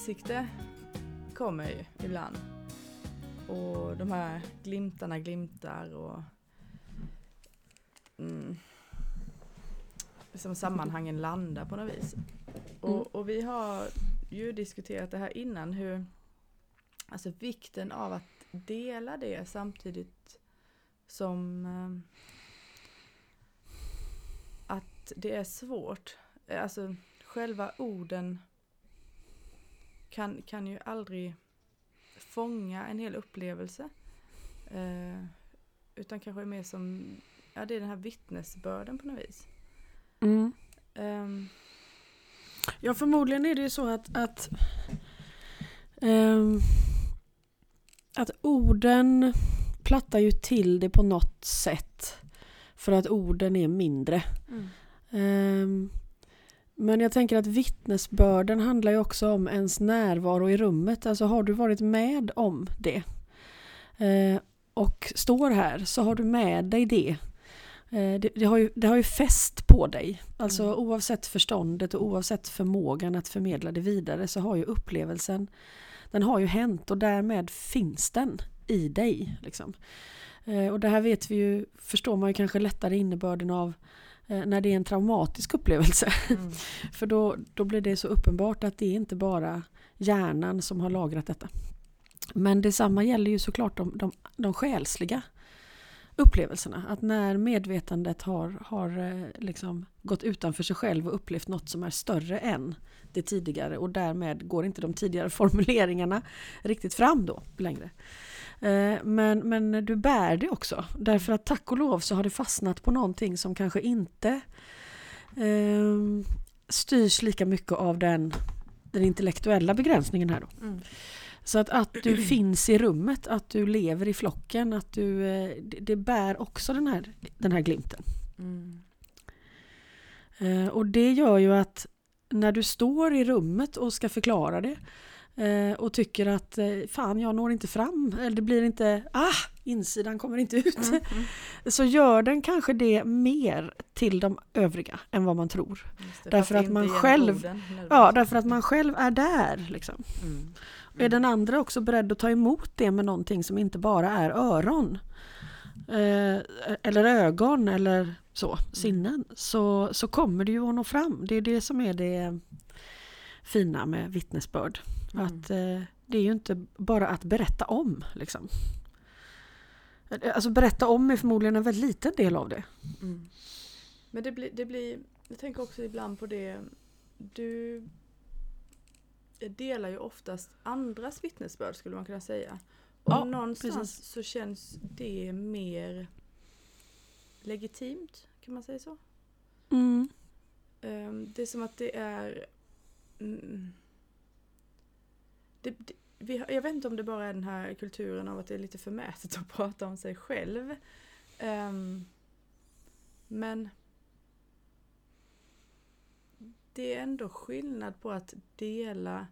insikter kommer ju ibland. Och de här glimtarna glimtar och mm, liksom sammanhangen landar på något vis. Och, och vi har ju diskuterat det här innan hur alltså vikten av att dela det samtidigt som eh, att det är svårt. Alltså själva orden kan, kan ju aldrig fånga en hel upplevelse. Eh, utan kanske är mer som, ja det är den här vittnesbörden på något vis. Mm. Um, Ja, förmodligen är det ju så att, att, ehm, att orden plattar ju till det på något sätt. För att orden är mindre. mm. Ehm, men jag tänker att vittnesbörden handlar ju också om ens närvaro i rummet. Alltså har du varit med om det eh, och står här så har du med dig det. Eh, det, det, har ju, det har ju fäst på dig. Alltså Mm. oavsett förståndet och oavsett förmågan att förmedla det vidare så har ju upplevelsen den har ju hänt och därmed finns den i dig. Liksom. Eh, och det här vet vi ju, förstår man ju kanske lättare innebörden av när det är en traumatisk upplevelse. Mm. För då, då blir det så uppenbart att det är inte bara hjärnan som har lagrat detta. Men detsamma gäller ju såklart de, de, de själsliga upplevelserna. Att när medvetandet har, har eh, liksom gått utanför sig själv och upplevt något som är större än det tidigare och därmed går inte de tidigare formuleringarna riktigt fram då längre. Eh, Men, men du bär det också. Därför att tack och lov så har det fastnat på någonting som kanske inte eh, styrs lika mycket av den, den intellektuella begränsningen här då. Mm. Så att, att du finns i rummet, att du lever i flocken, att du, eh, det, det bär också den här, den här glimten. Mm. Eh, och det gör ju att när du står i rummet och ska förklara det eh, och tycker att eh, fan jag når inte fram, eller det blir inte, ah, insidan kommer inte ut. Mm. Mm. Så gör den kanske det mer till de övriga än vad man tror. Det, Därför att man själv- orden. Ja, därför att man själv är där. Liksom. Mm. Är den andra också beredd att ta emot det med någonting som inte bara är öron eh, eller ögon eller så, sinnen så, så kommer det ju att nå fram. Det är det som är det fina med vittnesbörd. Mm. Att eh, det är ju inte bara att berätta om. Liksom. Alltså berätta om är förmodligen en väldigt liten del av det. Mm. Men det blir, det blir, jag tänker också ibland på det, du delar ju oftast andras vittnesbörd skulle man kunna säga. Och Ja, någonstans precis. så känns det mer legitimt, kan man säga så? Mm. Ehm, det är som att det är... Mm, det, det, vi, jag vet inte om det bara är den här kulturen av att det är lite förmätet att prata om sig själv. Ehm, men det är ändå skillnad på att dela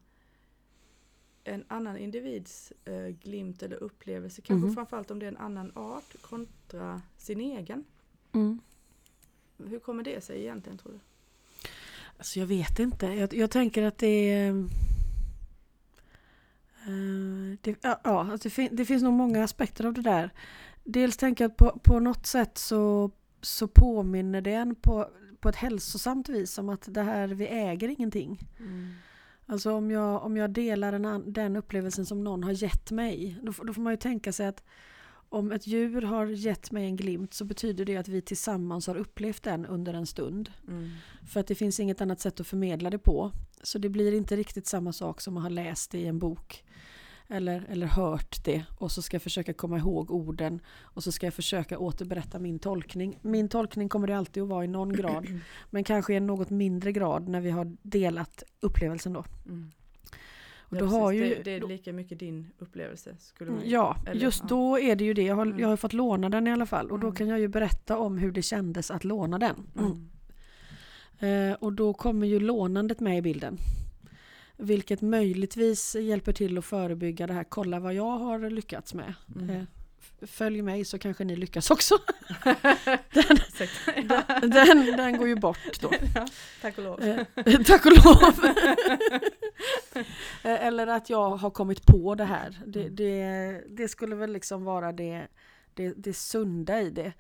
en annan individs eh, glimt eller upplevelse. Kanske Mhm. framförallt om det är en annan art kontra sin egen. Mm. Hur kommer det sig egentligen tror du? Alltså jag vet inte. Jag, jag tänker att det är... eh, det, ja, alltså det, det finns nog många aspekter av det där. Dels tänker jag att på, på något sätt så, så påminner det en på, på ett hälsosamt vis om att det här, vi äger ingenting. Alltså om jag, om jag delar en, an- den upplevelsen som någon har gett mig, då, då får man ju tänka sig att om ett djur har gett mig en glimt så betyder det att vi tillsammans har upplevt den under en stund. Mm. För att det finns inget annat sätt att förmedla det på. Så det blir inte riktigt samma sak som att ha läst det i en bok. Eller, eller hört det och så ska jag försöka komma ihåg orden och så ska jag försöka återberätta min tolkning. Min tolkning kommer det alltid att vara i någon grad men kanske i en något mindre grad när vi har delat upplevelsen då. Mm. Och Ja, då precis. har ju, det, det är lika mycket din upplevelse. Skulle man Ja, eller, just ja. då är det ju det. Jag har, Mm. jag har fått låna den i alla fall och då Mm. kan jag ju berätta om hur det kändes att låna den. Mm. Eh, och då kommer ju lånandet med i bilden. Vilket möjligtvis hjälper till att förebygga det här, kolla vad jag har lyckats med. Mm. Eh, följ mig så kanske ni lyckas också. den, den, den, den, går ju bort då. Ja, tack och lov. Eh, tack och lov. Eh, eller att jag har kommit på det här. Det, Mm. det, det skulle väl liksom vara det, det, det sunda i det.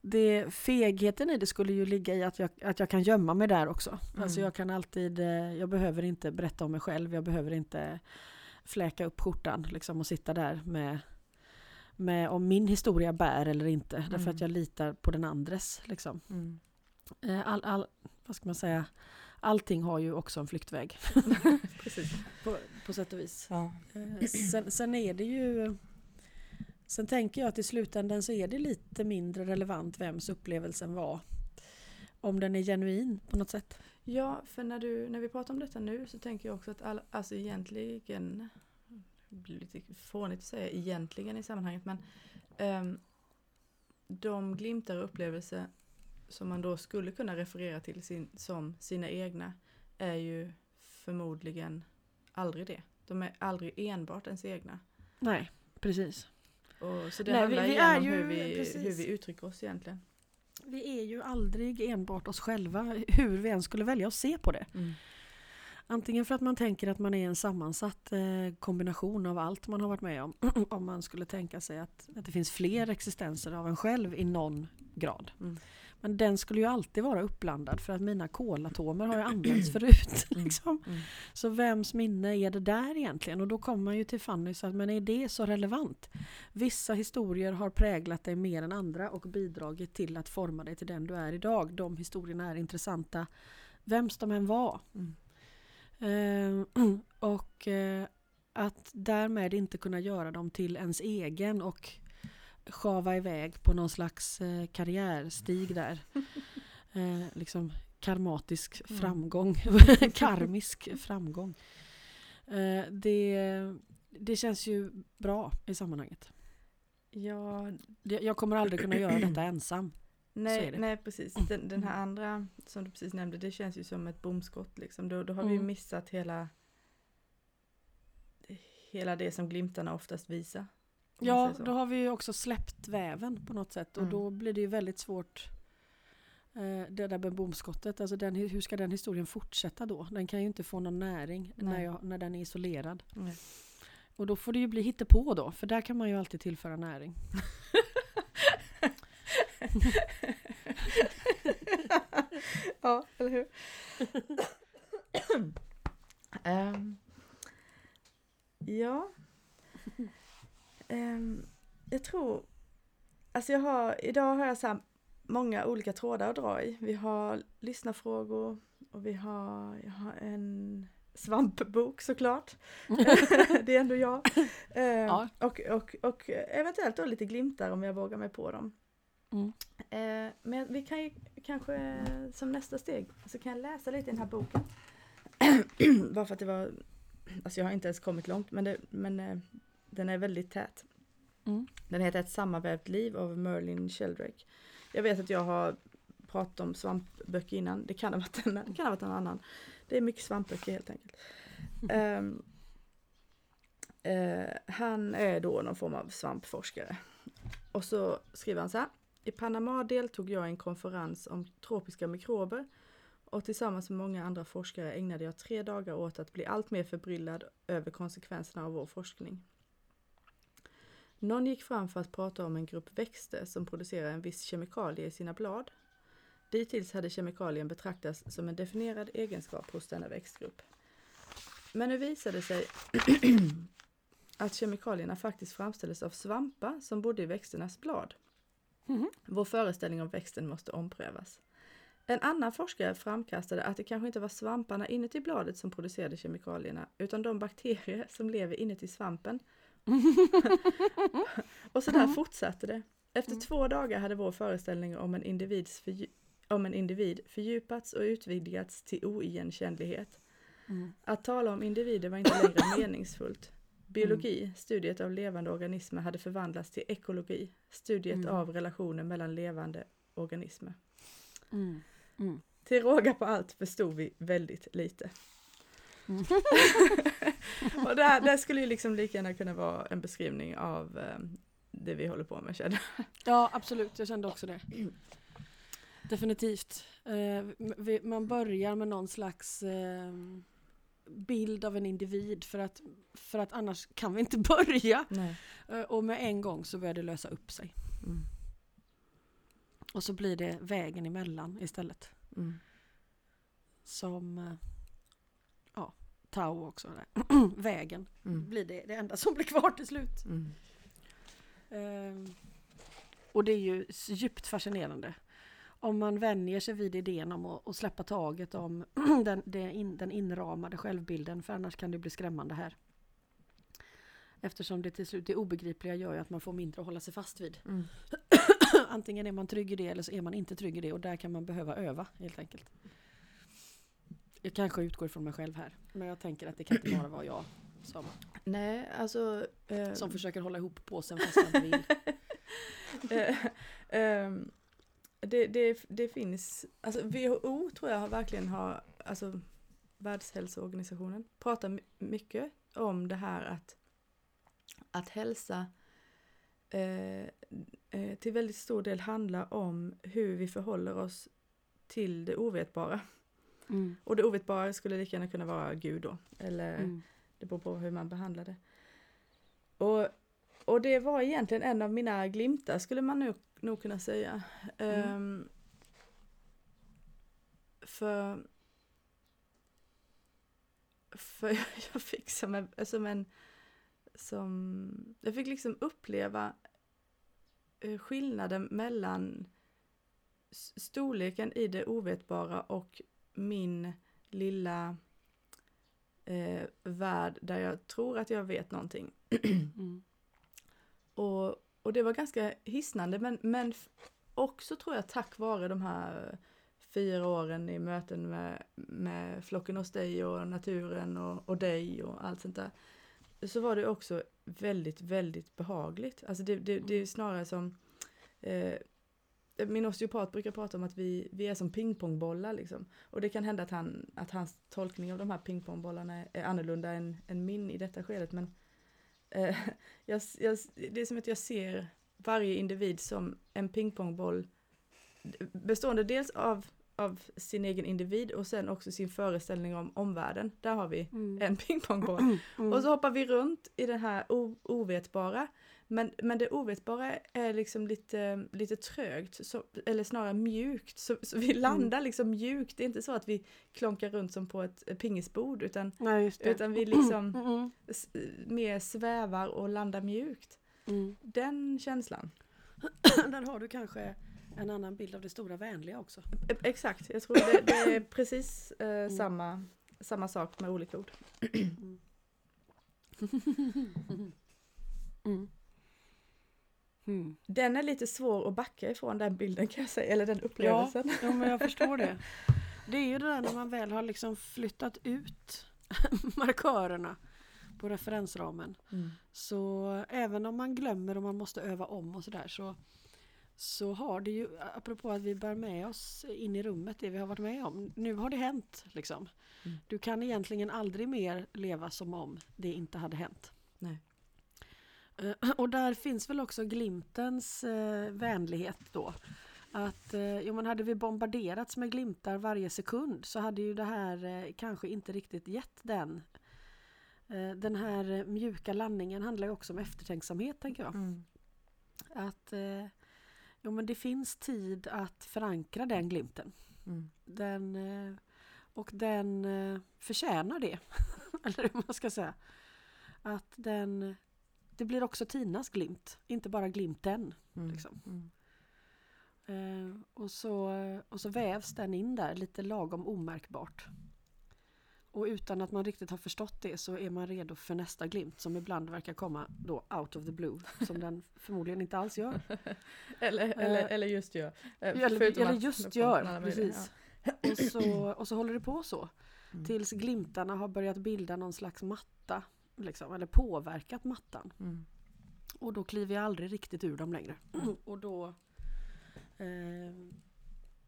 det. Fegheten i det skulle ju ligga i att jag, att jag kan gömma mig där också. Alltså Mm. jag kan alltid, eh, jag behöver inte berätta om mig själv, jag behöver inte fläka upp skjortan liksom, och sitta där med, med om min historia bär eller inte. Därför Mm. att jag litar på den andres. Liksom. Mm. Eh, All, all, vad ska man säga? Allting har ju också en flyktväg Precis. på, på sätt och vis. Ja. Eh, Sen, sen är det ju Sen tänker jag att i slutändan så är det lite mindre relevant vems upplevelsen var. Om den är genuin på något sätt. Ja, för när, du, när vi pratar om detta nu så tänker jag också att all, alltså egentligen, det blir lite fånigt att säga egentligen i sammanhanget, men ehm, de glimtar och upplevelser som man då skulle kunna referera till sin, som sina egna är ju förmodligen aldrig det. De är aldrig enbart ens egna. Nej, precis. Och, så det Nej, handlar vi- vi är om ju- hur vi, precis. hur vi uttrycker oss egentligen. Vi är ju aldrig enbart oss själva hur vi än skulle välja att se på det. Antingen för att man tänker att man är en sammansatt eh, kombination av allt man har varit med om. om man skulle tänka sig att, att det finns fler existenser av en själv i någon grad. Mm. Men den skulle ju alltid vara uppblandad för att mina kolatomer har ju använts förut. Mm. Liksom. Mm. Så vems minne är det där egentligen? Och då kommer man ju till Fanny så att men är det så relevant? Vissa historier har präglat dig mer än andra och bidragit till att forma dig till den du är idag. De historierna är intressanta vems de än var. Mm. Eh, och eh, att därmed inte kunna göra dem till ens egen och sjava iväg på någon slags eh, karriärstig där. Eh, liksom karmatisk Mm. framgång, karmisk framgång. Det, det känns ju bra i sammanhanget. Ja, Jag kommer aldrig kunna göra detta ensam. Nej, nej precis. Den, den här andra som du precis nämnde, det känns ju som ett bomskott. Liksom. Då, då har vi Mm. missat hela, hela det som glimtarna oftast visar. Ja, då har vi ju också släppt väven på något sätt och Mm. då blir det ju väldigt svårt eh, det där med bomskottet, alltså den, hur ska den historien fortsätta då? Den kan ju inte få någon näring när, jag, när den är isolerad. Nej. Och då får det ju bli hittepå då, för där kan man ju alltid tillföra näring. ja, eller hur? Ehm, ja. Ehm, jag tror... Alltså jag har, idag har jag så många olika trådar att dra i. Vi har lyssnarfrågor och vi har, jag har en svampbok såklart. det är ändå jag. Ehm, Ja. och, och, och eventuellt då lite glimtar om jag vågar mig på dem. Mm. Eh, men vi kan ju kanske som nästa steg så kan jag läsa lite i den här boken. Bara för att det var, alltså jag har inte ens kommit långt men, det, men eh, den är väldigt tät. Mm. Den heter Ett sammanvävt liv av Merlin Sheldrake. Jag vet att jag har pratat om svampböcker innan, det kan ha varit en, det kan ha varit en annan. Det är mycket svampböcker helt enkelt. Ehm, eh, han är då någon form av svampforskare. Och så skriver han så här. I Panama deltog jag i en konferens om tropiska mikrober och tillsammans med många andra forskare ägnade jag tre dagar åt att bli allt mer förbryllad över konsekvenserna av vår forskning. Någon gick fram för att prata om en grupp växter som producerar en viss kemikalie i sina blad. Dittills hade kemikalien betraktats som en definierad egenskap hos denna växtgrupp. Men nu visade det sig att kemikalierna faktiskt framställdes av svampar som bodde i växternas blad. Mhm. Vår föreställning om växten måste omprövas. En annan forskare framkastade att det kanske inte var svamparna inuti bladet som producerade kemikalierna, utan de bakterier som lever inuti svampen. och så där fortsatte det. Efter två dagar hade vår föreställning om en, individs om en individ fördjupats och utvidgats till oigenkännlighet. Mm. Att tala om individer var inte längre meningsfullt. Biologi, studiet av levande organismer, hade förvandlats till ekologi, studiet Mm. av relationer mellan levande organismer. Mm. Mm. Till råga på allt förstod vi väldigt lite. Mm. och det, här, skulle ju liksom lika gärna kunna vara en beskrivning av eh, det vi håller på med känner Ja absolut, jag kände också det. Definitivt. Eh, vi, man börjar med någon slags eh, bild av en individ för att, för att annars kan vi inte börja. Nej. Eh, och med en gång så börjar det lösa upp sig. Mm. Och så blir det vägen emellan istället. Mm. Som eh, ja, Tao också. Vägen Mm. blir det, det enda som blir kvar till slut. Ehm, och det är ju djupt fascinerande. Om man vänjer sig vid idén om att, släppa taget om den, den inramade självbilden för annars kan det bli skrämmande här. Eftersom det till slut det obegripliga gör ju att man får mindre att hålla sig fast vid. Mm. Antingen är man trygg i det eller så är man inte trygg i det och där kan man behöva öva helt enkelt. Jag kanske utgår från mig själv här men jag tänker att det kan inte bara vara jag som, Nej, alltså... eh, som försöker hålla ihop påsen fast inte vill. Det, det, det finns, alltså WHO tror jag verkligen har, alltså Världshälsoorganisationen pratar my- mycket om det här att, att hälsa eh, eh, till väldigt stor del handlar om hur vi förhåller oss till det ovetbara. Mm. Och det ovetbara skulle lika gärna kunna vara Gud då, eller Mm. det beror på hur man behandlar det. Och, och det var egentligen en av mina glimtar skulle man nog, nog kunna säga. Mm. Ehm, för för jag fick som en, som en som, jag fick liksom uppleva eh, skillnaden mellan storleken i det ovetbara och min lilla eh, värld där jag tror att jag vet någonting. Mm. Och, och det var ganska hisnande men, men också tror jag tack vare de här fyra åren i möten med, med flocken hos dig och naturen och, och dig och allt sånt där. Så var det också väldigt, väldigt behagligt. Alltså det, det, det är snarare som eh, min osteopat brukar prata om att vi, vi är som pingpongbollar liksom. Och det kan hända att, han, att hans tolkning av de här pingpongbollarna är, är annorlunda än, än min i detta skedet. Men eh, jag, jag, det är som att jag ser varje individ som en pingpongboll bestående dels av, av sin egen individ och sen också sin föreställning om omvärlden. Där har vi Mm. en pingpongboll. Mm. Och så hoppar vi runt i det här o- ovetbara. Men, men det ovetbara är liksom lite, lite trögt, så, eller snarare mjukt. Så, så vi landar liksom mjukt. Det är inte så att vi klonkar runt som på ett pingisbord utan, Nej, utan vi liksom Mm. mer svävar och landar mjukt. Mm. Den känslan. Där har du kanske en annan bild av det stora vänliga också. E- Exakt, jag tror det, det är precis eh, samma, samma sak med olika ord. Mm. Mm. Den är lite svår att backa ifrån den bilden kan jag säga, eller den upplevelsen. Ja, men jag förstår det. Det är ju det där när man väl har liksom flyttat ut markörerna på referensramen. Mm. Så även om man glömmer och man måste öva om och sådär så, så har det ju, apropå att vi bär med oss in i rummet det vi har varit med om. Nu har det hänt liksom. Mm. Du kan egentligen aldrig mer leva som om det inte hade hänt. Nej. Eh, Och där finns väl också glimtens eh, vänlighet då. Att eh, jo, men hade vi bombarderats med glimtar varje sekund så hade ju det här eh, kanske inte riktigt gett den. Eh, den här mjuka landningen handlar ju också om eftertänksamhet tänker jag. Mm. Att eh, jo, men det finns tid att förankra den glimten. Mm. Den, eh, och den eh, förtjänar det. Eller hur man ska säga. Att den, det blir också Tinas glimt, inte bara glimten. Mm. Liksom. Mm. Eh, och, så, och så vävs den in där lite lagom omärkbart. Och utan att man riktigt har förstått det så är man redo för nästa glimt som ibland verkar komma då out of the blue. Som den förmodligen inte alls gör. Eller, eller, Eh, eller just gör. Eh, Eller, eller just gör, precis. Och så, och så håller det på så. Mm. Tills glimtarna har börjat bilda någon slags matta. Liksom, eller påverkat mattan. Mm. Och då kliver jag aldrig riktigt ur dem längre. Och då, eh,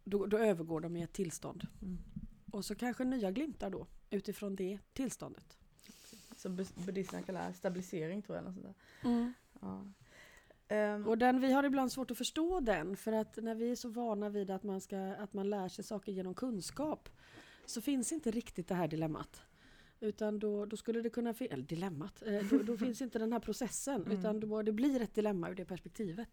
då, då övergår de i ett tillstånd. Mm. Och så kanske nya glimtar då utifrån det tillståndet. Som bud- buddhisterna kallar stabilisering tror jag. Eller sånt där. Ja. Ehm, Och den, vi har ibland svårt att förstå den för att när vi är så vana vid att man, ska, att man lär sig saker genom kunskap så finns inte riktigt det här dilemmat. Utan då, då skulle det kunna finnas, eller dilemmat, eh, då, då finns inte den här processen Mm. utan då, det blir ett dilemma ur det perspektivet.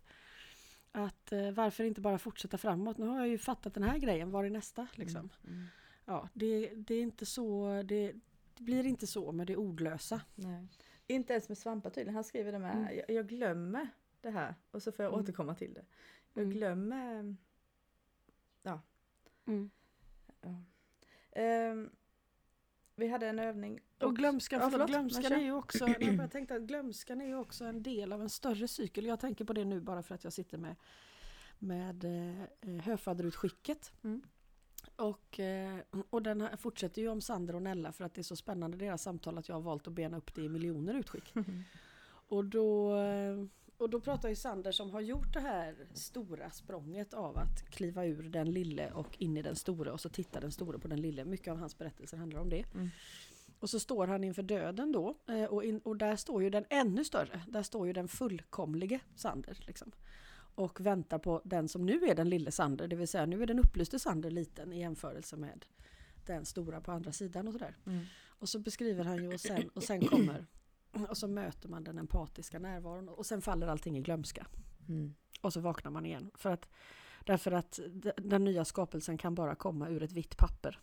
Att eh, varför inte bara fortsätta framåt? Nu har jag ju fattat den här grejen, var är nästa? Liksom. mm, Ja, det, det är inte så, det, det blir inte så med det ordlösa. nej. Inte ens med svampar tydligen. Han skriver det med, Mm. jag, jag glömmer det här och så får jag Mm. återkomma till det. Jag Mm. glömmer... Mm. Ja. Vi hade en övning. Och glömskan, Ja, förlåt, glömskan är ju också, jag tänkte att glömskan är ju också en del av en större cykel. Jag tänker på det nu bara för att jag sitter med, med eh, höfaderutskicket. Mm. Och, eh, och den fortsätter ju om Sander och Nella för att det är så spännande deras samtal att jag har valt att bena upp det i miljoner utskick. Och då, eh, och då pratar ju Sander som har gjort det här stora språnget av att kliva ur den lille och in i den store och så tittar den store på den lille. Mycket av hans berättelser handlar om det. Mm. Och så står han inför döden då eh, och, in, och där står ju den ännu större. Där står ju den fullkomlige Sander. Liksom. Och väntar på den som nu är den lille Sander. Det vill säga nu är den upplyste Sander liten i jämförelse med den stora på andra sidan och sådär. Mm. Och så beskriver han ju och sen, och sen kommer och så möter man den empatiska närvaron och sen faller allting i glömska. Mm. Och så vaknar man igen. För att, därför att den nya skapelsen kan bara komma ur ett vitt papper.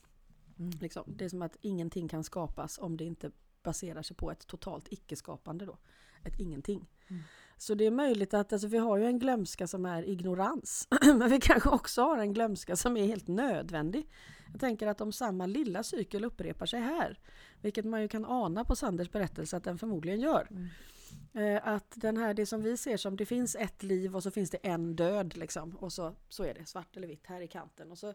Mm. Liksom. Det är som att ingenting kan skapas om det inte baserar sig på ett totalt icke-skapande då. Ett ingenting. Mm. Så det är möjligt att alltså, vi har ju en glömska som är ignorans. Men vi kanske också har en glömska som är helt nödvändig. Jag tänker att om samma lilla cykel upprepar sig här, vilket man ju kan ana på Sanders berättelse att den förmodligen gör. Mm. Eh, att den här, det som vi ser som det finns ett liv och så finns det en död liksom. Och så, så är det svart eller vitt här i kanten. Och så är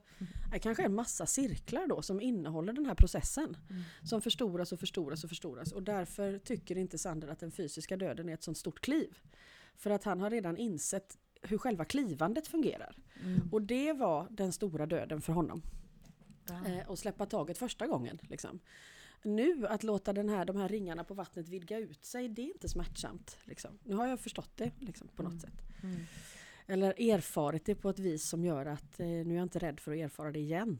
det kanske en massa cirklar då som innehåller den här processen. Mm. Som förstoras och förstoras och förstoras. Och därför tycker inte Sander att den fysiska döden är ett sånt stort kliv. För att han har redan insett hur själva klivandet fungerar. Mm. Och det var den stora döden för honom. Eh, och släppa taget första gången. Liksom. Nu att låta den här, de här ringarna på vattnet vidga ut sig, det är inte smärtsamt. Liksom. Nu har jag förstått det liksom, på något Mm. sätt. Mm. Eller erfarit det på ett vis som gör att eh, nu är jag inte rädd för att erfara det igen.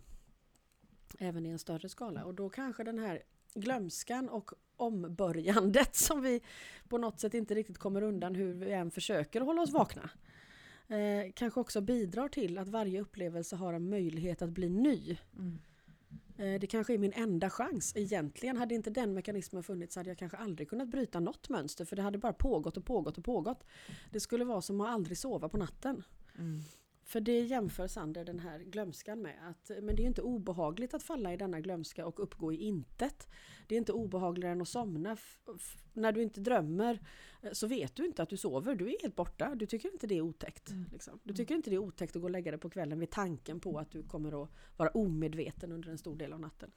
Även i en större skala. Och då kanske den här glömskan och ombörjandet som vi på något sätt inte riktigt kommer undan hur vi än försöker hålla oss vakna. Eh, kanske också bidrar till att varje upplevelse har en möjlighet att bli ny. Mm. Eh, Det kanske är min enda chans. Egentligen hade inte den mekanismen funnits hade jag kanske aldrig kunnat bryta något mönster för det hade bara pågått och pågått och pågått. Det skulle vara som att aldrig sova på natten. Mm. För det jämför Sander den här glömskan med. Att, men det är inte obehagligt att falla i denna glömska och uppgå i intet. Det är inte obehagligare än att somna. När du inte drömmer eh, så vet du inte att du sover. Du är helt borta. Du tycker inte det är otäckt. Mm. Liksom. Du tycker inte det är otäckt att gå och lägga dig på kvällen vid tanken på att du kommer att vara omedveten under en stor del av natten.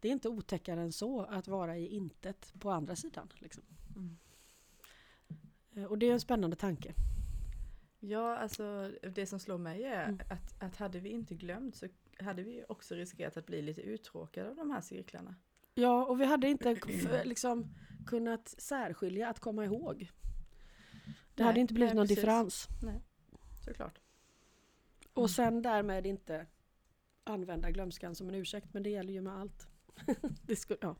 Det är inte otäckare än så att vara i intet på andra sidan. Liksom. Mm. Eh, Och det är en spännande tanke. Ja, alltså det som slår mig är Mm. att, att hade vi inte glömt så hade vi också riskerat att bli lite uttråkade av de här cirklarna. Ja, och vi hade inte liksom kunnat särskilja att komma ihåg. Det Nej, hade inte blivit nej, någon precis. differens. Såklart. Och sen därmed inte använda glömskan som en ursäkt, men det gäller ju med allt. det skulle, ja.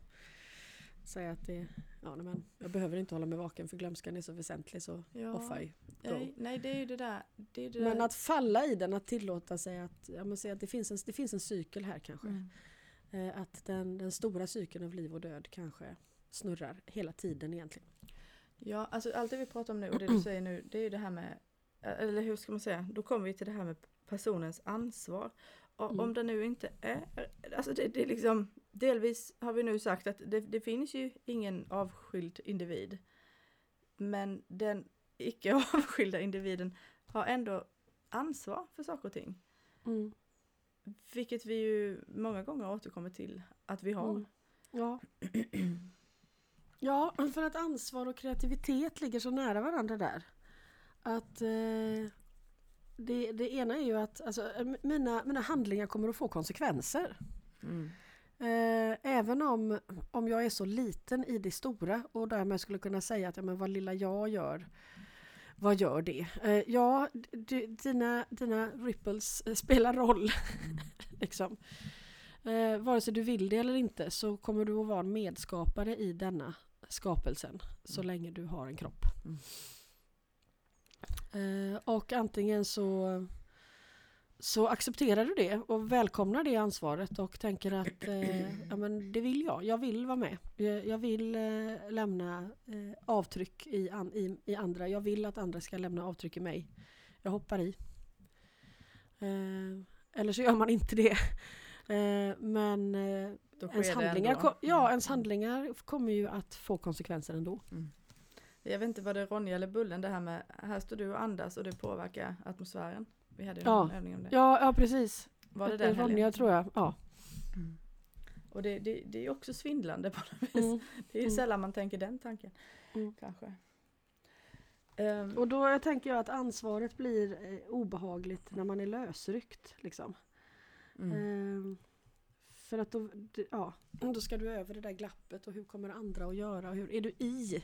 Säga att det, ja, men jag behöver inte hålla mig vaken för glömskan är så väsentlig så Ja, offa i. nej, nej, det är ju det där. Det är det Men där. att falla i den, att tillåta sig att, ja, men säga att det, finns en, det finns en cykel här kanske. Mm. Eh, att den, den stora cykeln av liv och död kanske snurrar hela tiden egentligen. Ja, alltså allt det vi pratar om nu och det du säger nu, det är ju det här med, eller hur ska man säga, då kommer vi till det här med personens ansvar. Och Mm. om det nu inte är, alltså det, det är liksom, delvis har vi nu sagt att det, det finns ju ingen avskild individ. Men den icke avskilda individen har ändå ansvar för saker och ting. Mm. Vilket vi ju många gånger återkommer till att vi har. Mm. Ja. ja, för att ansvar och kreativitet ligger så nära varandra där. Att eh, det, det ena är ju att alltså, mina, mina handlingar kommer att få konsekvenser. Mm. Eh, även om, om jag är så liten i det stora och därmed skulle kunna säga att ja, men vad lilla jag gör vad gör det? Eh, ja, d- dina, dina ripples eh, spelar roll. liksom. eh, vare sig du vill det eller inte så kommer du att vara en medskapare i denna skapelsen så Mm. länge du har en kropp. Mm. Eh, och antingen så, så accepterar du det och välkomnar det ansvaret och tänker att eh, ja, men det vill jag, jag vill vara med. Jag, vill eh, lämna eh, avtryck i, an, i, i andra, jag vill att andra ska lämna avtryck i mig. Jag hoppar i. Eh, eller så gör man inte det. Eh, men eh, ens handlingar, ändå. ko- ja, Mm. ens handlingar kommer ju att få konsekvenser ändå. Mm. Jag vet inte vad det är Ronja eller Bullen det här med, här står du och andas och det påverkar atmosfären. Vi hade ju Ja. en övning om det. Ja, ja precis. Var det Det den helgen? tror jag. Ja. Mm. Och det, det, det är ju också svindlande på något vis. Mm. Det är ju Mm. sällan man tänker den tanken. Mm. Kanske. Ehm, Och då tänker jag att ansvaret blir eh, obehagligt när man är lösryckt. Liksom. mm. Ehm, för att då, ja, då ska du över det där glappet och hur kommer andra att göra? Hur är du i?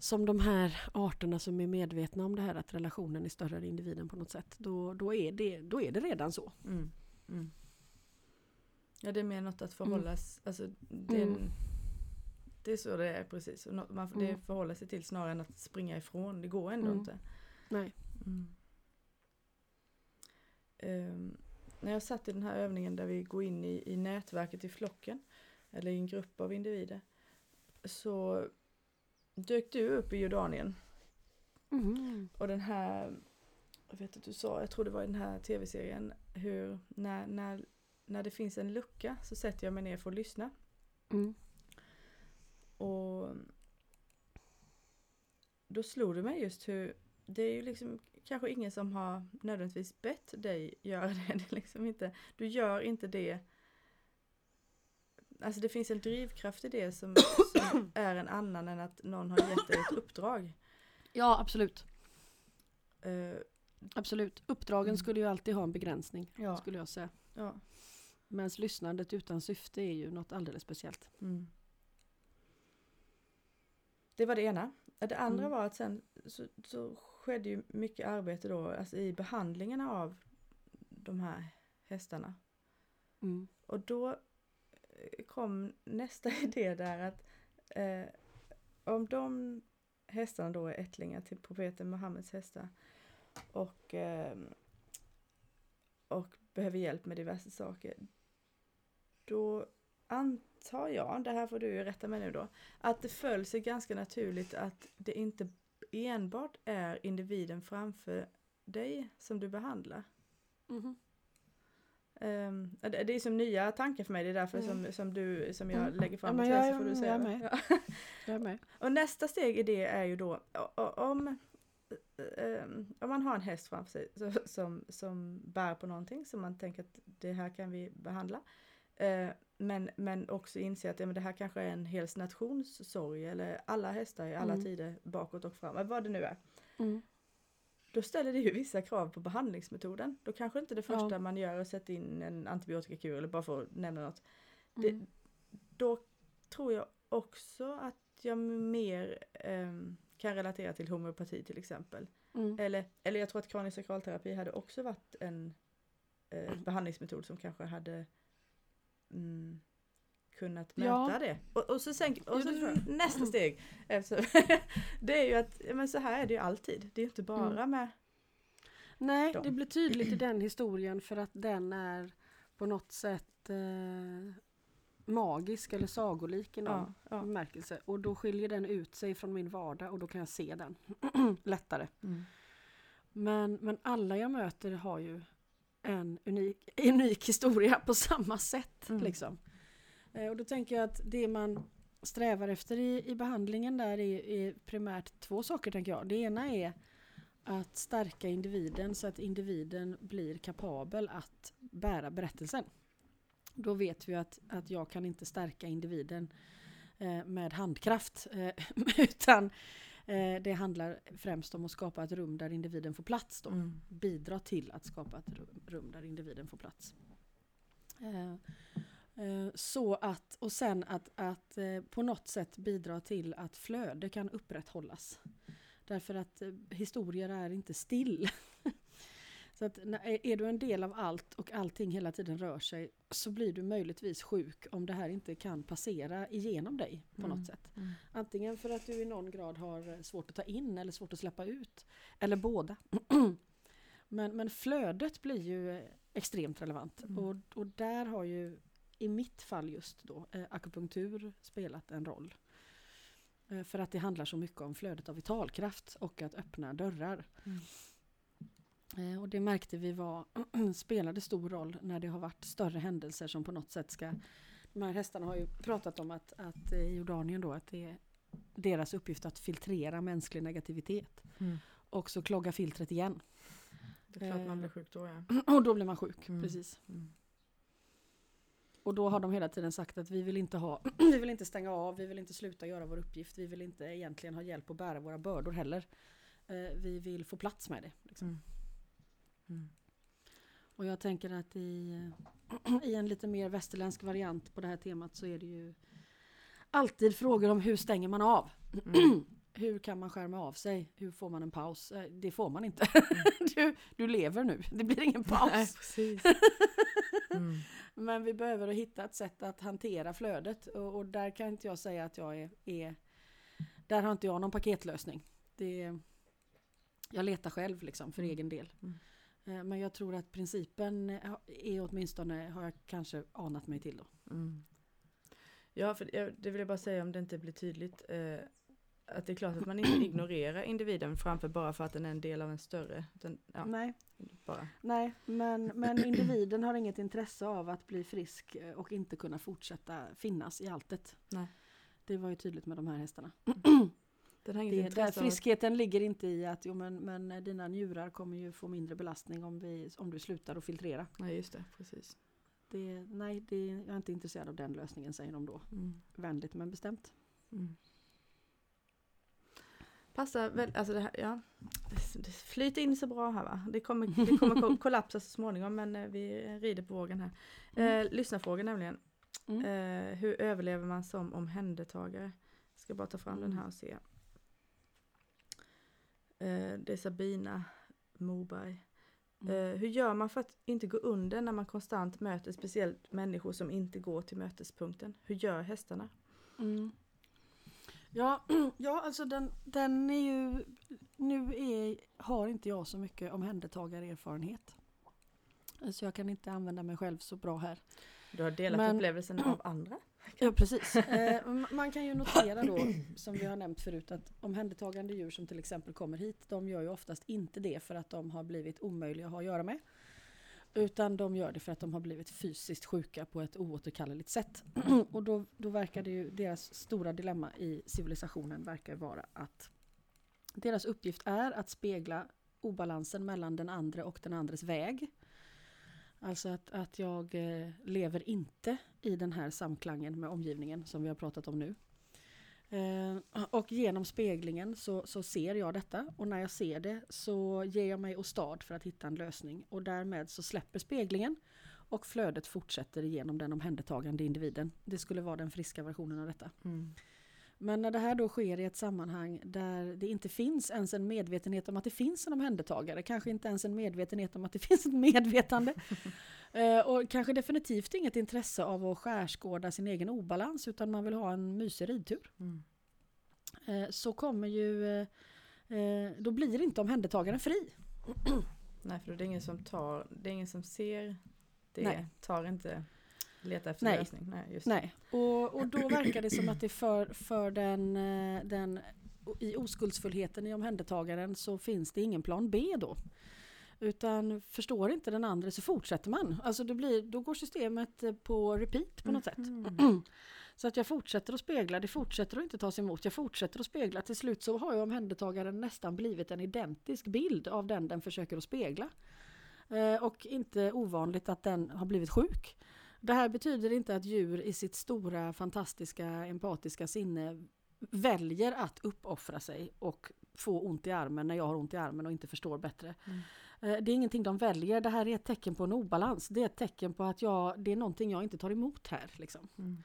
Som de här arterna som är medvetna om det här att relationen är större än individen på något sätt. Då, då, är, det, då är det redan så. Mm. Mm. Ja det är mer något att förhållas, alltså det är, Mm. en, det är så det är precis. Man, det Mm. förhåller sig till snarare än att springa ifrån, det går ändå Mm. inte. Nej. Mm. Ehm, när jag satt i den här övningen där vi går in i, i nätverket i flocken, eller i en grupp av individer, så dök du upp i Jordanien. Mm. Och den här, jag vet att du sa, jag tror det var i den här tv-serien, hur när, när, när det finns en lucka så sätter jag mig ner för att lyssna. Mm. Och då slog det mig just hur det är ju liksom kanske ingen som har nödvändigtvis bett dig göra det. det är liksom inte, du gör inte det. Alltså det finns en drivkraft i det som, som är en annan än att någon har gett dig ett uppdrag. Ja, absolut. Eh, Absolut. Uppdragen Mm. skulle ju alltid ha en begränsning, ja, skulle jag säga. ja. Men lyssnandet utan syfte är ju något alldeles speciellt. Mm. Det var det ena. Det andra Mm. var att sen så, så skedde ju mycket arbete då alltså i behandlingarna av de här hästarna. Mm. Och då kom nästa idé där att eh, om de hästarna då är ättlingar till profeten Muhammeds hästar och, eh, och behöver hjälp med diverse saker. Då antar jag, det här får du ju rätta mig nu då, att det föll sig ganska naturligt att det inte enbart är individen framför dig som du behandlar. Mhm. Ehm, det, det är som nya tankar för mig, det är därför Mm. som, som, du, som jag Mm. lägger fram Ja, jag- så får du jag säga. är det. med. Ja. Jag är med. Och nästa steg i det är ju då om, ehm, om man har en häst framför sig så- som, som bär på någonting som man tänker att det här kan vi behandla. Eh, men, men också inse att ja, men det här kanske är en hel nations sorg eller alla hästar i alla Mm. tider bakåt och fram, vad det nu är. Mm. Då ställer det ju vissa krav på behandlingsmetoden. Då kanske inte det första Ja. man gör är att sätta in en antibiotikakur eller bara för att nämna något. Det, Mm. då tror jag också att jag mer ehm, kan relatera till homeopati till exempel. Mm. Eller, eller jag tror att kranisk sakralterapi hade också varit en eh, behandlingsmetod som kanske hade mm, kunnat möta Ja. det. Och, och så, sen, och så nästa steg, eftersom, det är ju att ja, men så här är det ju alltid. Det är ju inte bara Mm. med Nej, dem. det blir tydligt i den historien för att den är på något sätt eh, magisk eller sagolik i någon ja, ja. bemärkelse. Och då skiljer den ut sig från min vardag och då kan jag se den lättare. Mm. Men, men alla jag möter har ju en unik, unik historia på samma sätt. Mm. Liksom. Eh, och då tänker jag att det man strävar efter i, i behandlingen där är, är primärt två saker tänker jag. Det ena är att stärka individen så att individen blir kapabel att bära berättelsen. Då vet vi att, att jag kan inte stärka individen eh, med handkraft eh, utan eh, det handlar främst om att skapa ett rum där individen får plats. Då Mm. bidra till att skapa ett rum- rum där individen får plats. Eh, Så att, och sen att, att eh, på något sätt bidra till att flöde kan upprätthållas. Därför att eh, historier är inte still. Så att är du en del av allt och allting hela tiden rör sig så blir du möjligtvis sjuk om det här inte kan passera igenom dig på Mm. något sätt. Mm. Antingen för att du i någon grad har svårt att ta in eller svårt att släppa ut. Eller båda. men, men flödet blir ju extremt relevant. Mm. Och, och där har ju i mitt fall just då eh, akupunktur spelat en roll. Eh, för att det handlar så mycket om flödet av vitalkraft och att öppna dörrar. Mm. Eh, och det märkte vi var, spelade stor roll när det har varit större händelser som på något sätt ska... De här hästarna har ju pratat om att, att i Jordanien då att det är deras uppgift att filtrera mänsklig negativitet. Mm. Och så klogga filtret igen. Det är klart man blir sjuk då ja. Och då blir man sjuk, Mm. precis. Och då har de hela tiden sagt att vi vill inte ha, vi vill inte stänga av, vi vill inte sluta göra vår uppgift, vi vill inte egentligen ha hjälp att bära våra bördor heller. Eh, vi vill få plats med det. Liksom. Mm. Mm. Och jag tänker att i, i en lite mer västerländsk variant på det här temat så är det ju alltid frågor om hur stänger man av? Mm. Hur kan man skärma av sig? Hur får man en paus? Eh, Det får man inte. Du, du lever nu, det blir ingen Nej, paus. precis. Mm. Men vi behöver hitta ett sätt att hantera flödet och, och där kan inte jag säga att jag är, är Där har inte jag någon paketlösning. Det, jag letar själv liksom för Mm. egen del. Mm. Eh, Men jag tror att principen är åtminstone, har jag kanske anat mig till då. Mm. Ja, för det vill jag bara säga om det inte blir tydligt. Eh, att det är klart att man inte ignorerar individen framför bara för att den är en del av en större. Utan, ja, Nej, bara. nej men, men individen har inget intresse av att bli frisk och inte kunna fortsätta finnas i alltet. Nej. Det var ju tydligt med de här hästarna. Den Det, där av att- friskheten ligger inte i att jo, men, men dina njurar kommer ju få mindre belastning om, vi, om du slutar att filtrera. Nej, just det, precis. Det, nej, det, jag är inte intresserad av den lösningen säger de då. Mm. Vänligt men bestämt. Mm. Passar väl, alltså det här, ja. Det- flyter in så bra här va. Det kommer, det kommer ko- kollapsa så småningom men eh, vi rider på vågen här. Eh, lyssnarfråga nämligen. Mm. Eh, hur överlever man som omhändertagare? Jag ska bara ta fram den Mm. här och se. Eh, det är Sabina Moberg. Mm. Eh, hur gör man för att inte gå under när man konstant möter speciellt människor som inte går till mötespunkten? Hur gör hästarna? Mm. Ja, ja, alltså den, den är ju... Nu är, har inte jag så mycket omhändertagarerfarenhet. Så jag kan inte använda mig själv så bra här. Du har delat Men- upplevelsen av andra? Ja, precis. Eh, man kan ju notera då, som vi har nämnt förut, att omhändertagande djur som till exempel kommer hit, de gör ju oftast inte det för att de har blivit omöjliga att ha att göra med. Utan de gör det för att de har blivit fysiskt sjuka på ett oåterkalleligt sätt. Och då, då verkar det ju, deras stora dilemma i civilisationen verkar vara att deras uppgift är att spegla obalansen mellan den andra och den andres väg. Alltså att, att jag eh, lever inte i den här samklangen med omgivningen som vi har pratat om nu. Eh, och genom speglingen så, så ser jag detta och när jag ser det så ger jag mig åstad för att hitta en lösning och därmed så släpper speglingen och flödet fortsätter genom den omhändertagande individen. Det skulle vara den friska versionen av detta. Mm. Men när det här då sker i ett sammanhang där det inte finns ens en medvetenhet om att det finns en omhändertagare, kanske inte ens en medvetenhet om att det finns ett medvetande och kanske definitivt inget intresse av att skärskåda sin egen obalans utan man vill ha en mysig ridtur. Mm. Eh, så kommer ju, eh, eh, då blir inte omhändertagaren fri. Nej, för det är ingen som tar, det är ingen som ser det, Nej. tar inte, letar efter Nej. lösning. Nej, just det. Nej, och, och då verkar det som att det för, för den, eh, den i oskuldsfullheten i omhändertagaren så finns det ingen plan B då. Utan förstår inte den andra så fortsätter man. Alltså det blir, då går systemet eh, på repeat på något sätt. Mhm. Så att jag fortsätter att spegla, det fortsätter att inte tas emot, jag fortsätter att spegla. Till slut så har ju omhändertagaren nästan blivit en identisk bild av den den försöker att spegla. Eh, och inte ovanligt att den har blivit sjuk. Det här betyder inte att djur i sitt stora, fantastiska, empatiska sinne väljer att uppoffra sig och få ont i armen när jag har ont i armen och inte förstår bättre. Mm. Eh, det är ingenting de väljer, det här är ett tecken på en obalans. Det är ett tecken på att jag, det är någonting jag inte tar emot här. Liksom. Mm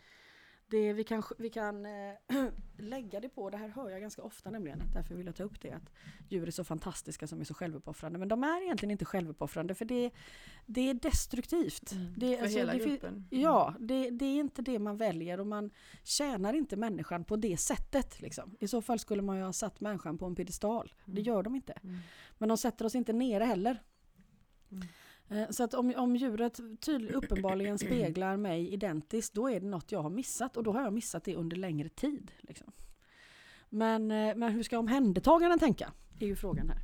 det vi kan, vi kan eh, lägga det på, det här hör jag ganska ofta nämligen, därför vill jag ta upp det, att djur är så fantastiska som är så självuppoffrande. Men de är egentligen inte självuppoffrande för det, det är destruktivt. Mm. Det, För alltså, hela det gruppen. Ja, det, det är inte det man väljer och man tjänar inte människan på det sättet. Liksom. I så fall skulle man ju ha satt människan på en piedestal. Det Mm. gör de inte. Mm. Men de sätter oss inte nere heller. Eh, Så att om, om djuret tydligt, uppenbarligen speglar mig identiskt, då är det något jag har missat och då har jag missat det under längre tid. Liksom. Men, eh, men hur ska omhändertagaren tänka? är ju frågan här.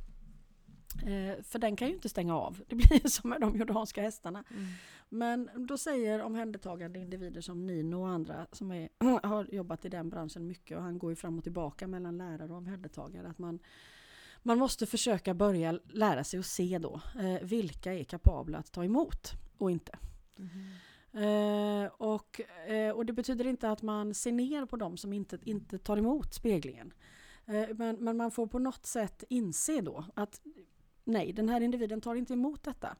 Eh, För den kan ju inte stänga av. Det blir som med de jordanska hästarna. Mm. Men då säger omhändertagande individer som Nino och andra som är, har jobbat i den branschen mycket och han går ju fram och tillbaka mellan lärare och omhändertagare att man, man måste försöka börja lära sig att se då eh, vilka är kapabla att ta emot och inte. Mhm. Eh, och, eh, och det betyder inte att man ser ner på dem som inte, inte tar emot speglingen. Eh, men, men man får på något sätt inse då att nej, den här individen tar inte emot detta.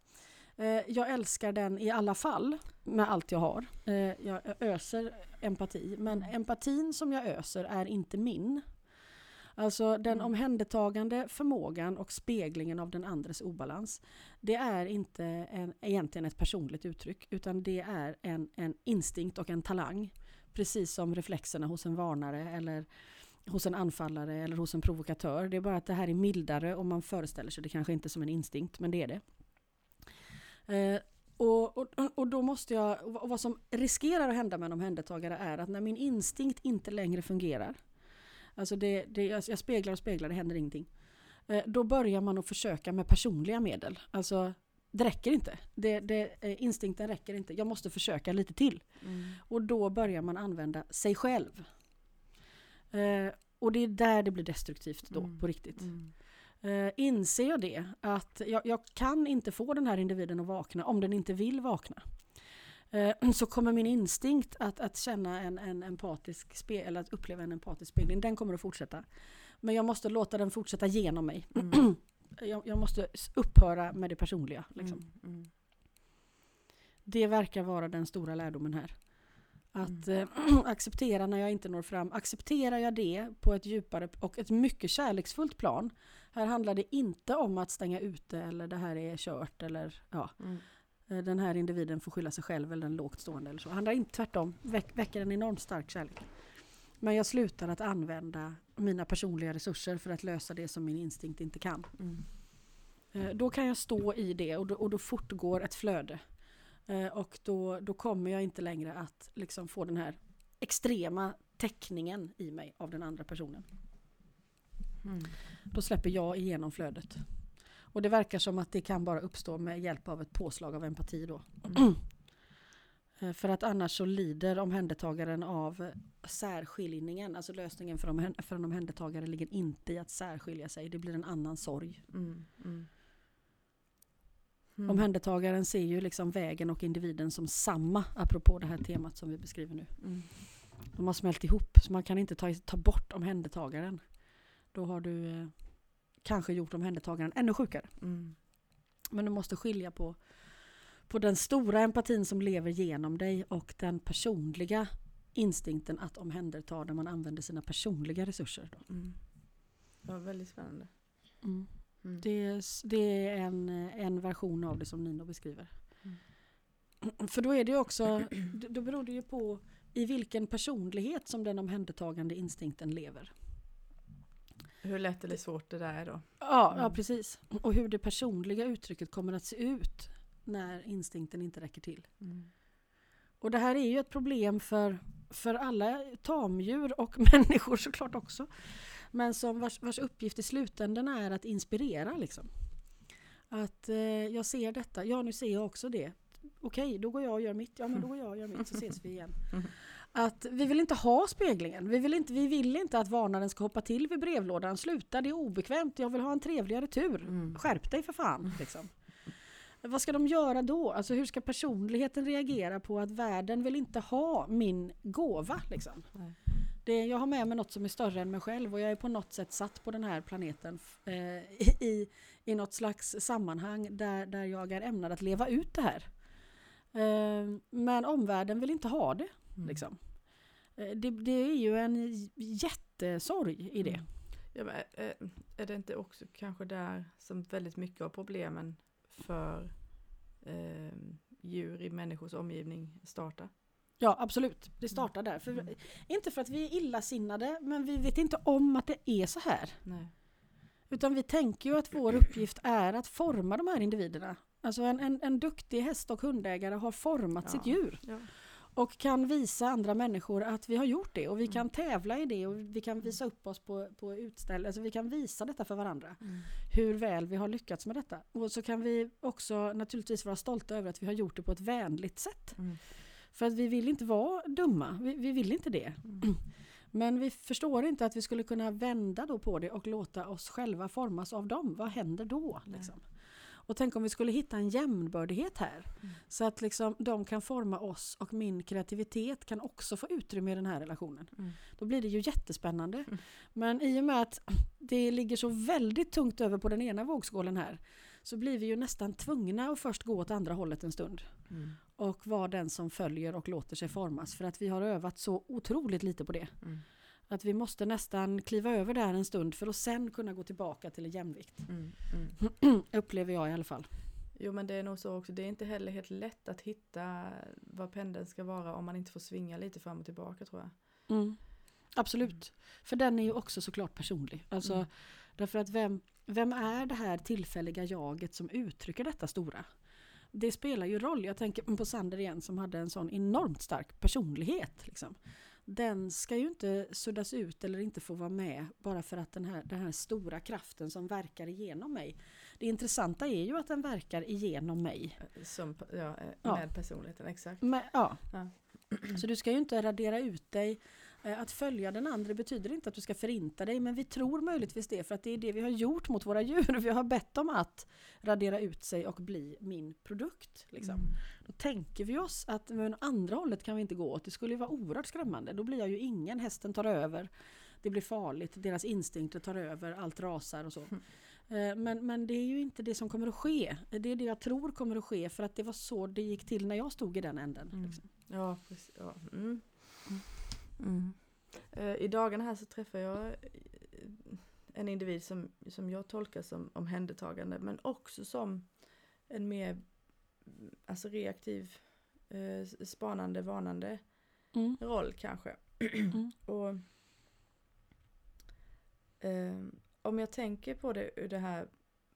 Eh, jag älskar den i alla fall med allt jag har. Eh, jag öser empati, men empatin som jag öser är inte min. Alltså den Mm. omhändertagande förmågan och speglingen av den andres obalans. Det är inte en, egentligen ett personligt uttryck utan det är en, en instinkt och en talang. Precis som reflexerna hos en varnare eller hos en anfallare eller hos en provokatör. Det är bara att det här är mildare och man föreställer sig det kanske inte som en instinkt men det är det. Eh, och, och, och då måste jag, och vad som riskerar att hända med en omhändertagare är att när min instinkt inte längre fungerar, alltså det, det, jag speglar och speglar, det händer ingenting. Eh, då börjar man att försöka med personliga medel. Alltså det räcker inte. Det, det, eh, instinkten räcker inte. Jag måste försöka lite till. Mm. Och då börjar man använda sig själv. Eh, och det är där det blir destruktivt då, Mm. på riktigt. Mm. Eh, inser jag det, att jag, jag kan inte få den här individen att vakna om den inte vill vakna. Eh, så kommer min instinkt att, att känna en, en empatisk spe, eller att uppleva en empatisk spegling, den kommer att fortsätta. Men jag måste låta den fortsätta genom mig. Mm. Jag, jag måste upphöra med det personliga. Liksom. Mm. Mm. Det verkar vara den stora lärdomen här. Att Mm. eh, acceptera när jag inte når fram. Accepterar jag det på ett djupare och ett mycket kärleksfullt plan. Här handlar det inte om att stänga ute eller det här är kört eller ja, Mm. Eh, den här individen får skylla sig själv eller den lågt stående eller så. Handlar inte tvärtom. Väck, väcker en enormt stark kärlek. Men jag slutar att använda mina personliga resurser för att lösa det som min instinkt inte kan. Mm. Eh, Då kan jag stå i det och då, och då fortgår ett flöde. Eh, Och då, då kommer jag inte längre att liksom få den här extrema täckningen i mig av den andra personen. Mm. Då släpper jag igenom flödet. Och det verkar som att det kan bara uppstå med hjälp av ett påslag av empati då. Mm. Eh, För att annars så lider omhändertagaren av särskiljningen. Alltså lösningen för, omhän- för en omhändertagare ligger inte i att särskilja sig. Det blir en annan sorg. Mm. Mm. Mm. Omhändertagaren ser ju liksom vägen och individen som samma, apropå det här temat som vi beskriver nu. Mm. De har smält ihop, så man kan inte ta, ta bort omhändertagaren. Då har du eh, kanske gjort omhändertagaren ännu sjukare. Mm. Men du måste skilja på, på den stora empatin som lever genom dig och den personliga instinkten att omhänderta där man använder sina personliga resurser. Då. Mm. Det var väldigt spännande. Mm. Det, är s- det är en, en version av det som Nino beskriver. Mm. För då är det ju också, då beror det ju på i vilken personlighet som den omhändertagande instinkten lever. Hur lätt eller svårt det där är då. Ja, ja Mm. precis. Och hur det personliga uttrycket kommer att se ut när instinkten inte räcker till. Mm. Och det här är ju ett problem för, för alla tamdjur och människor såklart också. Men som vars, vars uppgift i slutändan är att inspirera. Liksom. Att eh, jag ser detta, ja nu ser jag också det. Okej, då går jag och gör mitt, ja men då går jag och gör mitt så ses vi igen. Att vi vill inte ha speglingen. Vi vill inte, vi vill inte att varnaren ska hoppa till vid brevlådan. Sluta, det är obekvämt. Jag vill ha en trevligare tur. Mm. Skärp dig för fan. Liksom. Vad ska de göra då? Alltså hur ska personligheten reagera på att världen vill inte ha min gåva? Liksom? Det, jag har med mig något som är större än mig själv och jag är på något sätt satt på den här planeten eh, i, i något slags sammanhang där, där jag är ämnad att leva ut det här. Eh, men omvärlden vill inte ha det. Mm. Liksom. Eh, Det, det är ju en jättesorg i det. Mm. Ja, men är, är det inte också kanske där som väldigt mycket av problemen för eh, djur i människors omgivning startar? Ja absolut, det startar där. För, Mm. Inte för att vi är illasinnade men vi vet inte om att det är så här. Nej. Utan vi tänker ju att vår uppgift är att forma de här individerna. Alltså en, en, en duktig häst och hundägare har format Ja. sitt djur Ja. Och kan visa andra människor att vi har gjort det och vi Mm. kan tävla i det och vi kan visa upp oss på, på utställningar. Alltså vi kan visa detta för varandra. Mm. Hur väl vi har lyckats med detta. Och så kan vi också naturligtvis vara stolta över att vi har gjort det på ett vänligt sätt. Mm. För att vi vill inte vara dumma, vi, vi vill inte det. Mm. Men vi förstår inte att vi skulle kunna vända då på det och låta oss själva formas av dem. Vad händer då? Liksom? Och tänk om vi skulle hitta en jämnbördighet här. Mm. Så att liksom de kan forma oss och min kreativitet kan också få utrymme i den här relationen. Mm. Då blir det ju jättespännande. Mm. Men i och med att det ligger så väldigt tungt över på den ena vågskålen här så blir vi ju nästan tvungna att först gå åt andra hållet en stund Mm. och vara den som följer och låter sig formas för att vi har övat så otroligt lite på det. Mm. Att vi måste nästan kliva över där en stund för att sen kunna gå tillbaka till jämvikt. Mm. Mm. Upplever jag i alla fall. Jo men det är nog så också, det är inte heller helt lätt att hitta vad pendeln ska vara om man inte får svinga lite fram och tillbaka tror jag. Mm. Absolut. För den är ju också såklart personlig. Alltså, Mm. Därför att vem, vem är det här tillfälliga jaget som uttrycker detta stora? Det spelar ju roll. Jag tänker på Sander igen som hade en sån enormt stark personlighet. Liksom. Den ska ju inte suddas ut eller inte få vara med bara för att den här, den här stora kraften som verkar igenom mig. Det intressanta är ju att den verkar igenom mig. Som, ja, eh, Ja. med personligheten, exakt. Men, ja. Ja. Så du ska ju inte radera ut dig. Eh, Att följa den andra betyder inte att du ska förinta dig men vi tror möjligtvis det för att det är det vi har gjort mot våra djur. Vi har bett dem att radera ut sig och bli min produkt. Liksom. Mm. Då tänker vi oss att men andra hållet kan vi inte gå åt. Det skulle ju vara oerhört skrämmande. Då blir jag ju ingen, hästen tar över. Det blir farligt, deras instinkter tar över, allt rasar och så. Eh, Men, men det är ju inte det som kommer att ske. Det är det jag tror kommer att ske för att det var så det gick till när jag stod i den änden. Mm. Liksom. Ja, precis. Ja. Mm. Eh, I dagarna här så träffar jag eh, en individ som, som jag tolkar som omhändertagande men också som en mer alltså reaktiv, eh, spanande, varnande Mm. roll kanske. Mm. Och eh, om jag tänker på det ur det här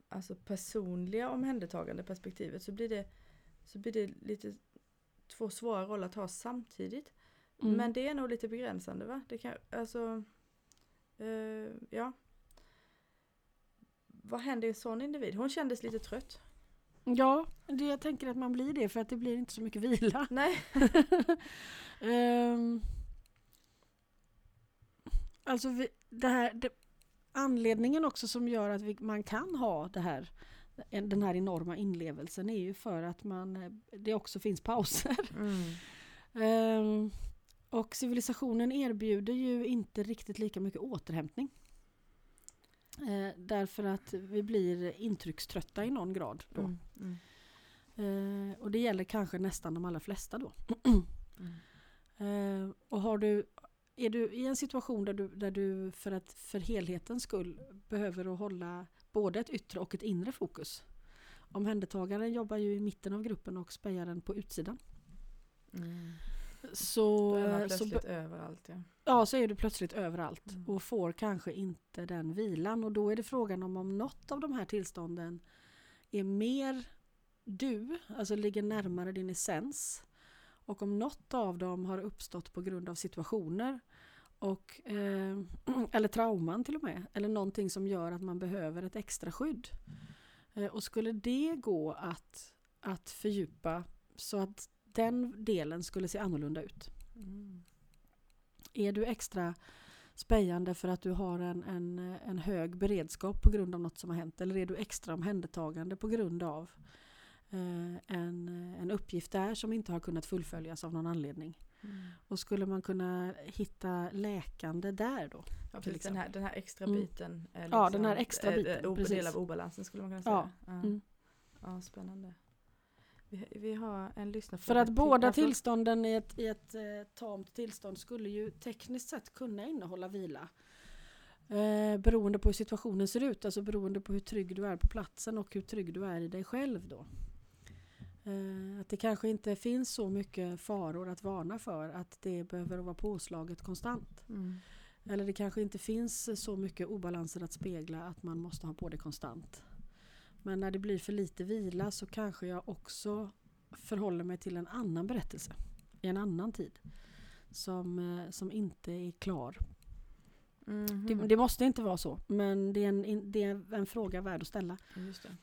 alltså personliga omhändertagande perspektivet så blir det, så blir det lite två svåra roller att ha samtidigt. Mm. Men det är nog lite begränsande va? Det kan, alltså, eh, ja. Vad händer i en sån individ? Hon kändes lite trött. Ja, det, jag tänker att man blir det för att det blir inte så mycket vila. Nej. Ehm, alltså vi, det här, det, anledningen också som gör att vi, man kan ha det här, en- den här enorma inlevelsen är ju för att man, eh, det också finns pauser. Mm. Ehm, och civilisationen erbjuder ju inte riktigt lika mycket återhämtning. Eh, därför att vi blir intryckströtta i någon grad. Då. Mm. Mm. Eh, och det gäller kanske nästan de allra flesta då. Mm. Eh, och har du, är du i en situation där du, där du för, att, för helhetens skull behöver att hålla både ett yttre och ett inre fokus. Omhändertagaren jobbar ju i mitten av gruppen och spejaren på utsidan. Mm. Så, Då är man så, plötsligt överallt ja. ja, så är du plötsligt överallt Mm. och får kanske inte den vilan. Och då är det frågan om om något av de här tillstånden är mer du, alltså ligger närmare din essens. Och om något av dem har uppstått på grund av situationer och, eh, eller trauman till och med. Eller någonting som gör att man behöver ett extra skydd. Eh, och skulle det gå att, att fördjupa så att den delen skulle se annorlunda ut. Mm. Är du extra spejande för att du har en, en, en hög beredskap på grund av något som har hänt? Eller är du extra omhändertagande på grund av eh, en, en uppgift där som inte har kunnat fullföljas av någon anledning? Mm. Och skulle man kunna hitta läkande där då? Ja, precis, den, här, den här extra Mm. biten. Är Ja, den här extra är- biten, är o- precis. del av obalansen skulle man kunna säga. Ja, Ja, mm. ja spännande. Vi, vi har en lyssnare För att båda tillstånden i ett, i ett eh, tamt tillstånd skulle ju tekniskt sett kunna innehålla vila. Eh, beroende på hur situationen ser ut, alltså beroende på hur trygg du är på platsen och hur trygg du är i dig själv då. Eh, att det kanske inte finns så mycket faror att varna för att det behöver vara påslaget konstant. Mm. Eller det kanske inte finns så mycket obalanser att spegla att man måste ha på det konstant. Men när det blir för lite vila så kanske jag också förhåller mig till en annan berättelse i en annan tid. Som, eh, som inte är klar. Mhm. Det, det måste inte vara så men det är en, det är en fråga värd att ställa. Just det.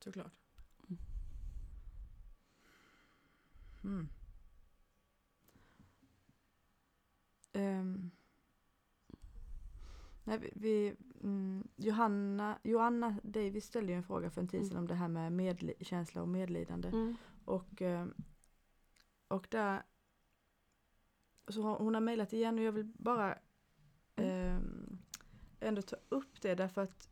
Såklart. Mm. Mm. Ehm. nej, vi, vi, mm, Johanna, Johanna Davis ställde ju en fråga för en tid Mm. sedan om det här med medli- känsla och medlidande. Och, eh, och där så hon har mejlat igen och jag vill bara eh, ändå ta upp det därför att,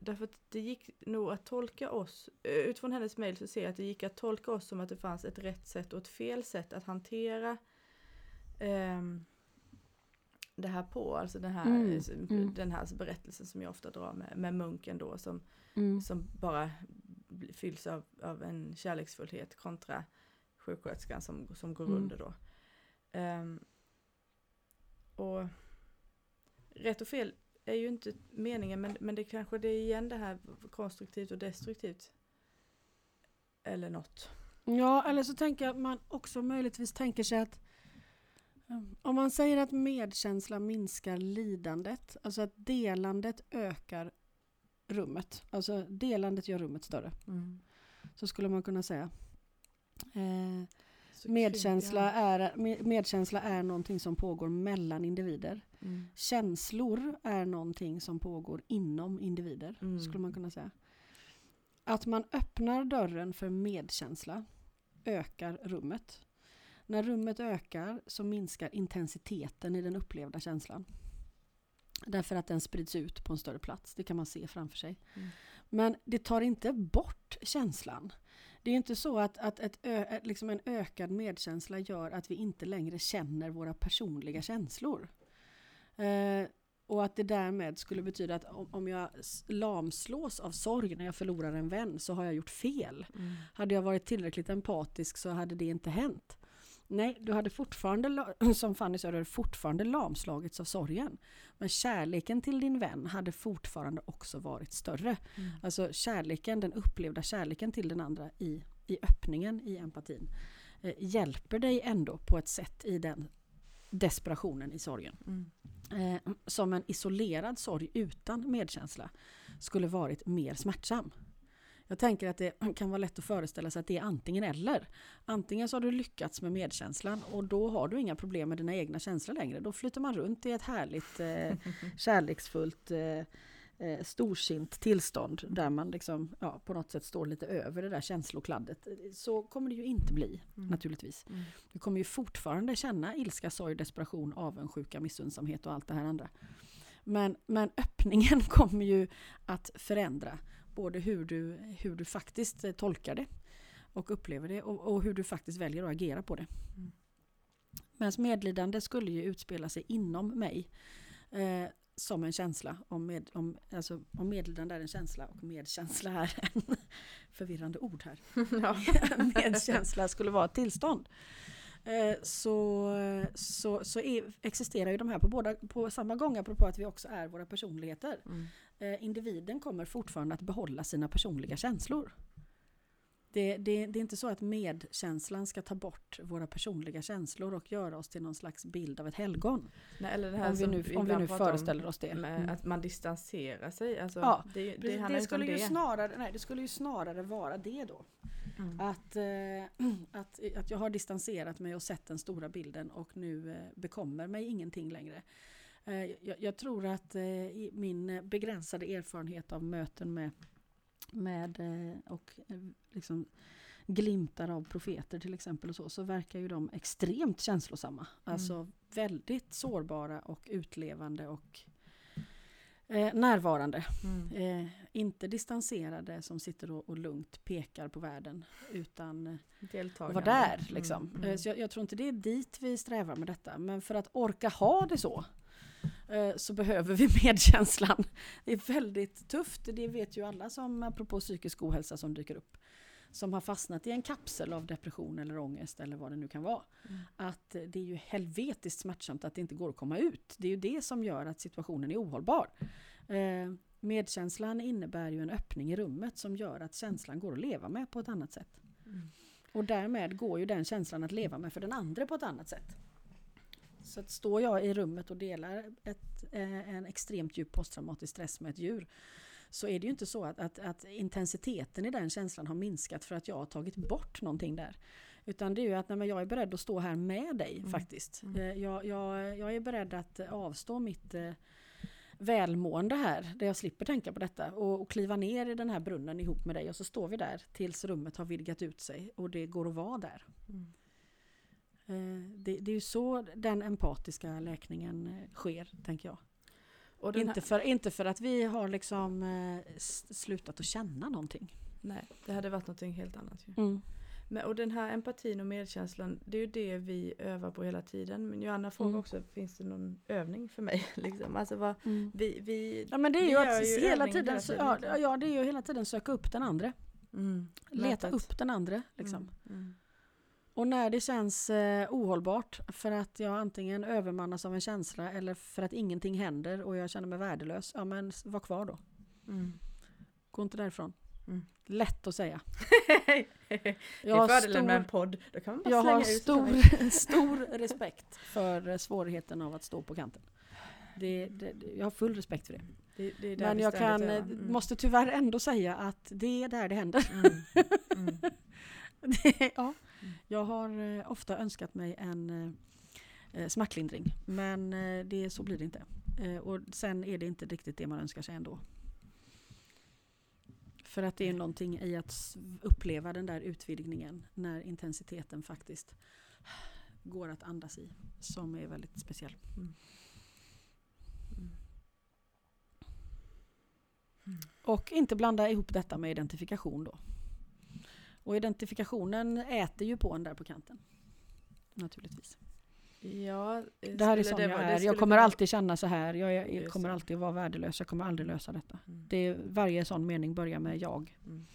därför att det gick nog att tolka oss, eh, utifrån hennes mejl så ser jag att det gick att tolka oss som att det fanns ett rätt sätt och ett fel sätt att hantera ehm, det här på, alltså den här, Mm, mm. den här berättelsen som jag ofta drar med, med munken då som Mm. som bara fylls av, av en kärleksfullhet kontra sjuksköterskan som, som går Mm. under då. Ehm, och rätt och fel är ju inte meningen men, men det kanske det är igen det här konstruktivt och destruktivt. Eller något. Ja, eller så tänker jag att man också möjligtvis tänker sig att um, om man säger att medkänsla minskar lidandet, alltså att delandet ökar rummet, alltså delandet gör rummet större, så skulle man kunna säga. Eh, medkänsla, är, med- medkänsla är någonting som pågår mellan individer. Mm. Känslor är någonting som pågår inom individer, Mm. skulle man kunna säga. Att man öppnar dörren för medkänsla ökar rummet. När rummet ökar så minskar intensiteten i den upplevda känslan. Därför att den sprids ut på en större plats. Det kan man se framför sig. Mm. Men det tar inte bort känslan. Det är inte så att, att ett ö, liksom en ökad medkänsla gör att vi inte längre känner våra personliga känslor. Eh, och att det därmed skulle betyda att om, om jag lamslås av sorg när jag förlorar en vän så har jag gjort fel. Mm. Hade jag varit tillräckligt empatisk så hade det inte hänt. Nej, du hade fortfarande, som Fanny sa, du hade fortfarande lamslagits av sorgen. Men kärleken till din vän hade fortfarande också varit större. Mm. Alltså kärleken, den upplevda kärleken till den andra i, i öppningen, i empatin, eh, hjälper dig ändå på ett sätt i den desperationen i sorgen. Mm. Eh, som en isolerad sorg utan medkänsla skulle varit mer smärtsam. Jag tänker att det kan vara lätt att föreställa sig att det är antingen eller. Antingen så har du lyckats med medkänslan och då har du inga problem med dina egna känslor längre. Då flyter man runt i ett härligt eh, kärleksfullt eh, eh, storsint tillstånd där man liksom, ja, på något sätt står lite över det där känslokladdet. Så kommer det ju inte bli Mm. naturligtvis. Mm. Du kommer ju fortfarande känna ilska, sorg, desperation, avundsjuka, missundsamhet och allt det här andra. Men, men öppningen kommer ju att förändra både hur du, hur du faktiskt eh, tolkar det och upplever det och, och hur du faktiskt väljer att agera på det. Mm. Medan medlidande skulle ju utspela sig inom mig eh, som en känsla. Om, med, om, alltså, om medlidande är en känsla och medkänsla är en förvirrande ord här ja. medkänsla skulle vara ett tillstånd. Eh, Så, så, så är, existerar ju de här på, båda, på samma gång apropå att vi också är våra personligheter. Mm. Eh, Individen kommer fortfarande att behålla sina personliga känslor. Det, det, det är inte så att medkänslan ska ta bort våra personliga känslor och göra oss till någon slags bild av ett helgon. Nej, eller det här Om vi nu, om vi nu pratar om föreställer oss det. Mm. Att man distanserar sig. Alltså, Ja, det, skulle ju snarare, nej, det skulle ju snarare vara det då. Mm. Att, eh, att, att jag har distanserat mig och sett den stora bilden och nu eh, bekommer mig ingenting längre. Eh, jag, jag tror att eh, min begränsade erfarenhet av möten med, med eh, och liksom glimtar av profeter till exempel och så, så verkar ju de extremt känslosamma. Alltså väldigt sårbara och utlevande och Eh, närvarande. Mm. Eh, inte distanserade som sitter och, och lugnt pekar på världen. Utan vara där. Liksom. Mm, mm. Eh, Så jag, jag tror inte det är dit vi strävar med detta. Men för att orka ha det så så behöver vi medkänslan. Det är väldigt tufft. Det vet ju alla som, apropå psykisk ohälsa som dyker upp. Som har fastnat i en kapsel av depression eller ångest eller vad det nu kan vara. Mm. Att eh, det är ju helvetiskt smärtsamt att det inte går att komma ut. Det är ju det som gör att situationen är ohållbar. Eh, medkänslan innebär ju en öppning i rummet som gör att känslan går att leva med på ett annat sätt. Mm. Och därmed går ju den känslan att leva med för den andra på ett annat sätt. Så att står jag i rummet och delar ett, eh, en extremt djup posttraumatisk stress med ett djur så är det ju inte så att, att, att intensiteten i den känslan har minskat för att jag har tagit bort någonting där. Utan det är ju att nej, jag är beredd att stå här med dig Mm. faktiskt. Mm. Eh, Jag, jag, jag är beredd att avstå mitt eh, välmående här, där jag slipper tänka på detta och, och kliva ner i den här brunnen ihop med dig och så står vi där tills rummet har vidgat ut sig och det går att vara där. Mm. Eh, Det, det är ju så den empatiska läkningen eh, sker, tänker jag. Den Inte för, inte för att vi har liksom eh, slutat att känna någonting. Nej, det hade varit någonting helt annat ju. Mm. Men, och den här empatin och medkänslan, det är ju det vi övar på hela tiden. Men Johanna frågar Mm. också, finns det någon övning för mig? liksom? Alltså vad, vi, vi, Ja men det är ju att ju hela tiden, hela tiden, ja, ja det är ju hela tiden söka upp den andra. mm, Leta upp den andra liksom. Och när det känns eh, ohållbart för att jag antingen övermannas av en känsla eller för att ingenting händer och jag känner mig värdelös. Ja men var kvar då. Mm. Gå inte därifrån. Mm. Lätt att säga. det är fördelen med en podd. Då kan man bara jag har stor, stor respekt för eh, svårigheten av att stå på kanten. Det, det, jag har full respekt för det. Det, Men jag kan, eh, Mm. måste tyvärr ändå säga att det är där det händer. Mm. Mm. Ja. Jag har eh, ofta önskat mig en eh, eh, smärtlindring men eh, det, så blir det inte. Eh, och sen är det inte riktigt det man önskar sig ändå. För att det är någonting i att uppleva den där utvidgningen när intensiteten faktiskt går att andas i som är väldigt speciell. Mm. Mm. Och inte blanda ihop detta med identifikation då. Och identifikationen äter ju på en där på kanten. Naturligtvis. Ja, eh, Det här är som jag vara- är. Jag kommer kunna- alltid känna så här. Jag, är, jag kommer alltid vara värdelös. Jag kommer aldrig lösa detta. Mm. Det är, varje sån mening börjar med jag. Mm.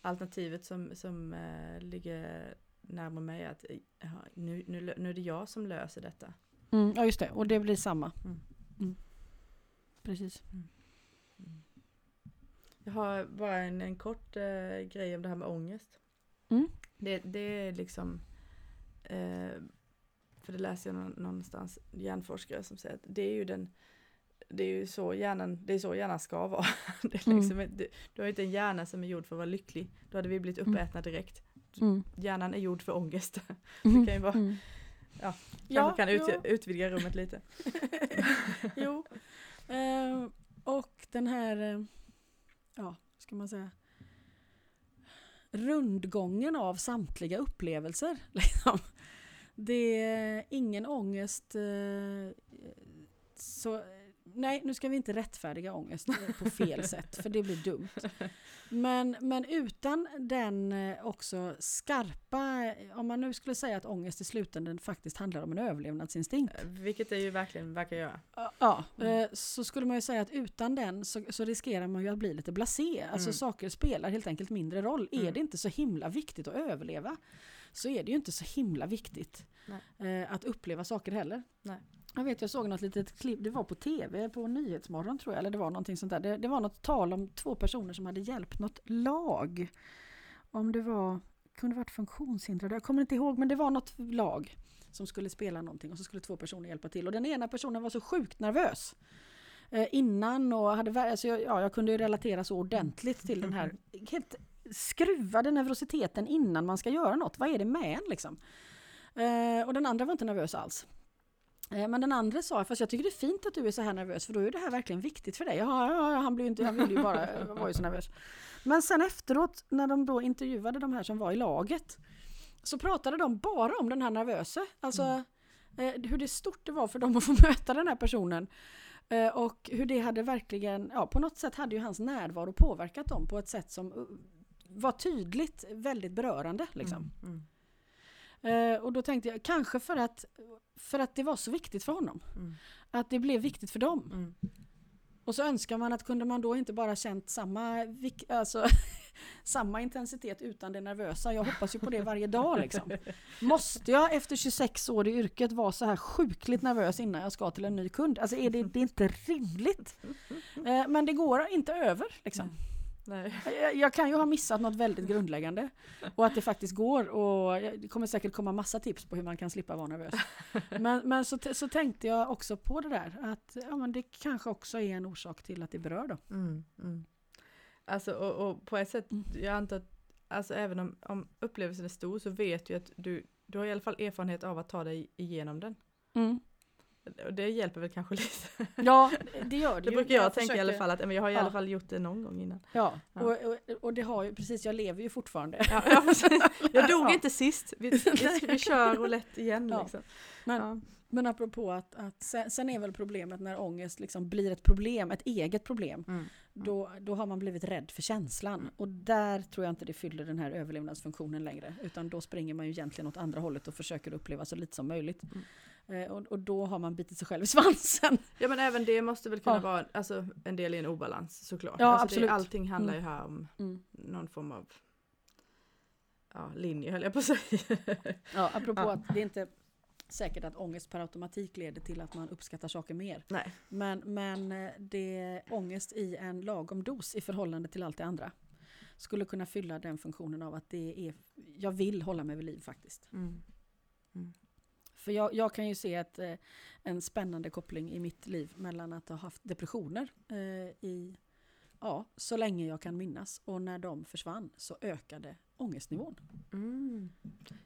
Alternativet som, som eh, ligger närmare mig är att jaha, nu, nu, nu är det jag som löser detta. Mm, ja just det. Och det blir samma. Mm. Mm. Precis. Mm. Jag har bara en, en kort eh, grej om det här med ångest. Mm. Det, det är liksom, eh, för det läser jag någon, någonstans, hjärnforskare som säger att det är ju den, det är ju så hjärnan, det är så hjärnan ska vara. Det är Mm. liksom, inte- du har ju inte en hjärna som är gjord för att vara lycklig. Då hade vi blivit Mm. uppätna direkt. Mm. Hjärnan är gjord för ångest. Mm. kan ju vara- Mm. ja, Ja, kan ut, utvidga rummet lite. jo. Eh, och den här, eh, ja, ska man säga, rundgången av samtliga upplevelser. Liksom. Det är ingen ångest. Eh, så, nej, nu ska vi inte rättfärdiga ångest eh, på fel sätt, för det blir dumt. Men, men utan den eh, också skarpa, om man nu skulle säga att ångest i slutändan faktiskt handlar om en överlevnadsinstinkt. Eh, Vilket det ju verkligen verkar göra. Ja, Mm. eh, så skulle man ju säga att utan den så, så riskerar man ju att bli lite blasé. Alltså Mm. saker spelar helt enkelt mindre roll. Är Mm. det inte så himla viktigt att överleva så är det ju inte så himla viktigt eh, att uppleva saker heller. Nej. Jag vet, jag såg något litet klipp, det var på tv, på Nyhetsmorgon tror jag, eller det var någonting sånt där. Det, det var något tal om två personer som hade hjälpt något lag. Om det var, kunde varit funktionshindrade, jag kommer inte ihåg, men det var något lag som skulle spela någonting och så skulle två personer hjälpa till. Och den ena personen var så sjukt nervös eh, innan och hade, alltså, jag- ja, jag kunde relatera så ordentligt till den här helt skruvade nervositeten innan man ska göra något. Vad är det med en liksom? Eh, och den andra var inte nervös alls. Eh, Men den andra sa, fast jag tycker det är fint att du är så här nervös för då är det här verkligen viktigt för dig. Ja, ja, ja han, blev inte, han ville ju bara, var ju så nervös. Men sen efteråt när de då intervjuade de här som var i laget så pratade de bara om den här nervösa. Alltså eh, hur det stort det var för dem att få möta den här personen. Eh, och hur det hade verkligen, ja på något sätt hade ju hans närvaro påverkat dem på ett sätt som uh, var tydligt väldigt berörande. Liksom. Mm. Eh, och då tänkte jag, kanske för att, för att det var så viktigt för honom. Mm. Att det blev viktigt för dem. Mm. Och så önskar man att kunde man då inte bara känt samma, alltså, samma intensitet utan det nervösa. Jag hoppas ju på det varje dag liksom. Måste jag efter 26 år i yrket vara så här sjukligt nervös innan jag ska till en ny kund? Alltså är det, det är inte rimligt. Eh, men det går inte över liksom. Nej. Jag, jag kan ju ha missat något väldigt grundläggande. Och att det faktiskt går. Och det kommer säkert komma massa tips på hur man kan slippa vara nervös. Men, men så, så tänkte jag också på det där. Att ja, men det kanske också är en orsak till att det berör dem. Mm, mm. Alltså och, och på ett sätt, Mm. jag antar att alltså, även om, om upplevelsen är stor så vet du att du, du har i alla fall erfarenhet av att ta dig igenom den. Och det hjälper väl kanske lite. Ja, det gör det Det brukar jag, Jag tänka i alla försöker- fall, att men jag har i Ja. alla fall gjort det någon gång innan. Ja, Ja. Och, och, och det har ju precis, jag lever ju fortfarande. Ja, ja, precis. jag dog inte sist, vi, vi, vi kör roulette igen liksom. Men, men apropå att, att sen, sen är väl problemet när ångest liksom blir ett problem, ett eget problem. Mm. Då, då har man blivit rädd för känslan. Och där tror jag inte det fyller den här överlevnadsfunktionen längre. Utan då springer man ju egentligen åt andra hållet och försöker uppleva så lite som möjligt. Eh, och, och då har man bitit sig själv i svansen. Ja men även det måste väl kunna Ja. vara alltså, en del i en obalans såklart. Ja, alltså, absolut. Det, allting handlar ju här om Mm. någon form av ja, linje höll jag på att säga. Ja, apropå Ja. att det är inte säkert att ångest per automatik leder till att man uppskattar saker mer. Nej. Men, men eh, det är ångest i en lagom dos i förhållande till allt det andra. Skulle kunna fylla den funktionen av att det är, jag vill hålla mig vid liv faktiskt. Mm. För jag, jag kan ju se ett, eh, en spännande koppling i mitt liv mellan att ha haft depressioner eh, i, ja, så länge jag kan minnas. Och när de försvann så ökade ångestnivån. Mm.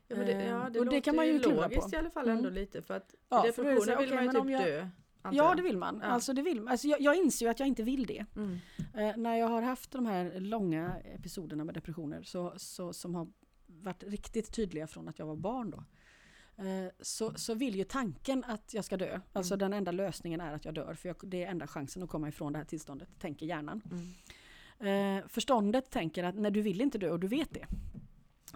Ja, men det, ja, Eh, det och det kan man ju klura på. i alla fall ändå Mm. lite för att Ja, i för det depressioner vill man okej, ju typ jag- dö. Ja, det vill man. Ja. Alltså, det vill man. Alltså, jag, jag inser ju att jag inte vill det. Mm. Eh, när jag har haft de här långa episoderna med depressioner så, så, som har varit riktigt tydliga från att jag var barn då. Eh, Så, så vill ju tanken att jag ska dö. Alltså Mm. den enda lösningen är att jag dör. För jag, det är enda chansen att komma ifrån det här tillståndet, tänker hjärnan. Mm. Eh, förståndet tänker att när du vill inte dö och du vet det.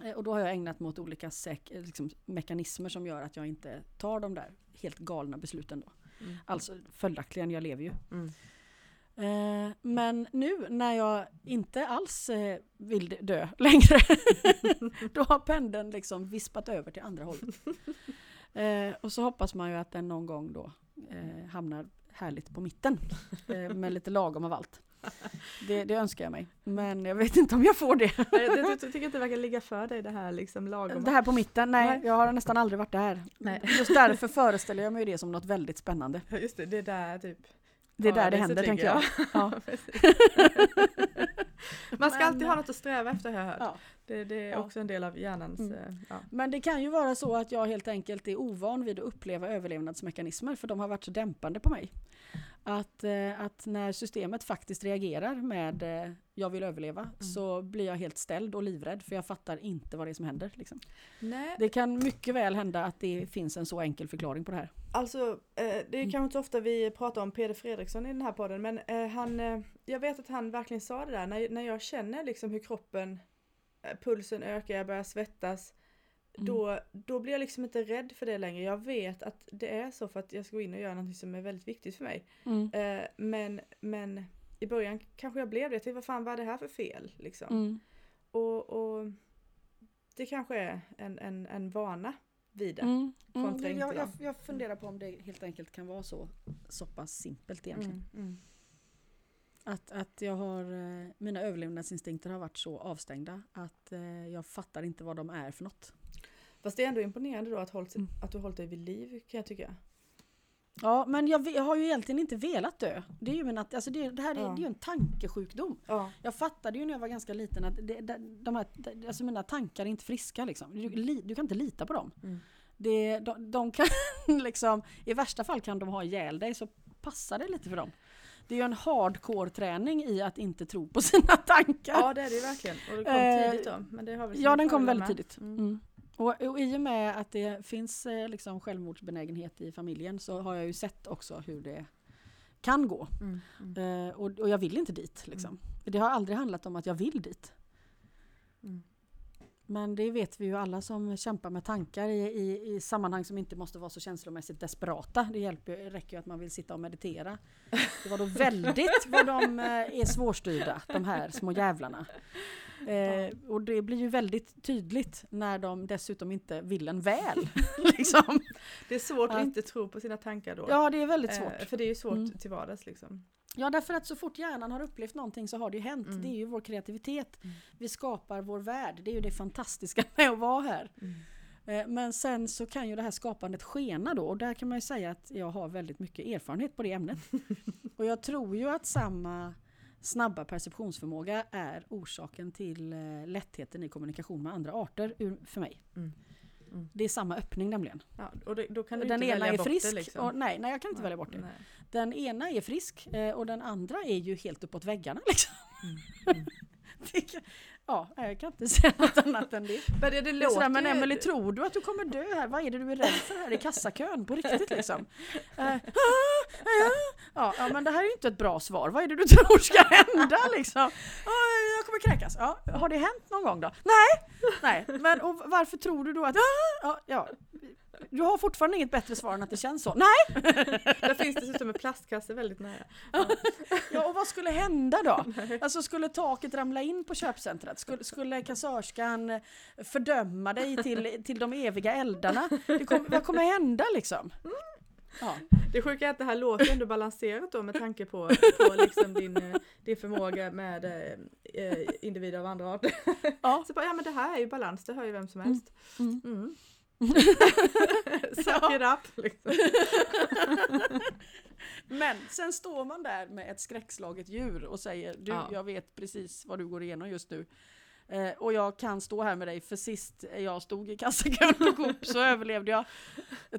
Eh, och då har jag ägnat mig åt olika säk- liksom, mekanismer som gör att jag inte tar de där helt galna besluten då. Mm. Alltså följaktligen, jag lever ju. Eh, men nu när jag inte alls eh, vill dö längre, då har pendeln liksom vispat över till andra hållet. Eh, och så hoppas man ju att den någon gång då hamnar härligt på mitten, med lite lagom av allt. Det, det önskar jag mig, men jag vet inte om jag får det. Jag, jag, jag tycker inte det verkar ligga för dig det här liksom lagom. Det här på mitten, nej, Nej. jag har nästan aldrig varit där. Nej. Just därför föreställer jag mig det som något väldigt spännande. Just det, det är där typ. Det är där det händer, tänker jag. ligger. Ja. Man ska Men- alltid ha något att sträva efter har jag hört. Ja. Det, det är också en del av hjärnans... Mm. eh. Men det kan ju vara så att jag helt enkelt är ovan vid att uppleva överlevnadsmekanismer för de har varit så dämpande på mig. Att, eh, att när systemet faktiskt reagerar med eh, jag vill överleva Mm. så blir jag helt ställd och livrädd för jag fattar inte vad det är som händer. Liksom. Det kan mycket väl hända att det finns en så enkel förklaring på det här. Alltså, eh, det är Mm. kanske inte så ofta vi pratar om Peder Fredriksson i den här podden, men han, jag vet att han verkligen sa det där, när, när jag känner liksom hur kroppen, pulsen ökar, jag börjar svettas, Mm. då, då blir jag liksom inte rädd för det längre. Jag vet att det är så för att jag ska gå in och göra något som är väldigt viktigt för mig. Mm. Eh, men, men i början kanske jag blev det, jag tänkte vad fan vad är det här för fel? Liksom. Mm. Och, och det kanske är en, en, en vana vid det. Mm. Mm. Jag, jag, jag funderar på om det helt enkelt kan vara så, så pass simpelt egentligen. Mm, mm. Att, att jag har, eh, mina överlevnadsinstinkter har varit så avstängda att eh, jag fattar inte vad de är för något. Fast det är ändå imponerande då att, hållit, Mm. att du hållit dig vid liv kan jag tycka. Ja, men jag, jag har ju egentligen inte velat dö. Det, är ju min, alltså det, det här är, Ja. det är ju en tankesjukdom. Ja. Jag fattade ju när jag var ganska liten att det, de, här, alltså mina tankar är inte friska. Liksom. Du, li, du kan inte lita på dem. Mm. Det, de, de kan liksom, I värsta fall kan de ha ihjäl dig så passa det lite för dem. Det är ju en hardcore träning i att inte tro på sina tankar. ja det är det ju verkligen. Och det kom Eh, tidigt då. Men det har sina Ja, den kom väldigt med. tidigt. Mm. Mm. Och, och i och med att det finns eh, liksom självmordsbenägenhet i familjen så har jag ju sett också hur det kan gå. Mm. Mm. Eh, och, och jag vill inte dit. Liksom. Det har aldrig handlat om att jag vill dit. Mm. Men det vet vi ju alla som kämpar med tankar i, i, i sammanhang som inte måste vara så känslomässigt desperata. Det hjälper, räcker ju att man vill sitta och meditera. Det var då väldigt vad de eh, är svårstyrda, de här små jävlarna. Eh, och det blir ju väldigt tydligt när de dessutom inte vill en väl. liksom. Det är svårt att Ja. inte tro på sina tankar då. Ja, det är väldigt svårt. Eh, för det är ju svårt Mm. till vardags liksom. Ja, därför att så fort hjärnan har upplevt någonting så har det ju hänt. Mm. Det är ju vår kreativitet. Mm. Vi skapar vår värld. Det är ju det fantastiska med att vara här. Mm. Eh, Men sen så kan ju det här skapandet skena då och där kan man ju säga att jag har väldigt mycket erfarenhet på det ämnet. och jag tror ju att samma snabba perceptionsförmåga är orsaken till eh, lättheten i kommunikation med andra arter för mig. Mm. Mm. Det är samma öppning nämligen. Ja, och det, då kan du Den inte ena välja är bort frisk. det liksom. och, nej, nej, jag kan inte Nej, välja bort det. nej. Den ena är frisk eh, och den andra är ju helt uppåt väggarna. Liksom. Mm. Mm. Det kan, ja, jag kan inte säga något annat än det. Men det, det låter sådär, men Emelie, tror du att du kommer dö här? Vad är det du är rädd för här i kassakön på riktigt liksom? Eh, ja, ja, men det här är ju inte ett bra svar. Vad är det du tror ska hända liksom? "Ja, jag kommer kräkas. Ja, har det hänt någon gång då? Nej! Nej, men och varför tror du då att... Ja, ja, du har fortfarande inget bättre svar än att det känns så. Nej! Där finns dessutom en plastkasse väldigt nära. Ja, och vad skulle hända då? Alltså skulle taket ramla in på köpcentret? Skulle, skulle kassörskan fördöma dig till, till de eviga eldarna? Kom, vad kommer hända liksom? Ja. Det sjuka är att det här låter ändå balanserat då med tanke på, på liksom din, eh, din förmåga med eh, eh, individer av andra arter. Ja. Så bara, ja men det här är ju balans, det hör ju vem som helst. Mm. Mm. Suck it up! Liksom. Men sen står man där med ett skräckslaget djur och säger du, Ja. jag vet precis vad du går igenom just nu. Eh, och jag kan stå här med dig för sist jag stod i kassakön på Coop så överlevde jag.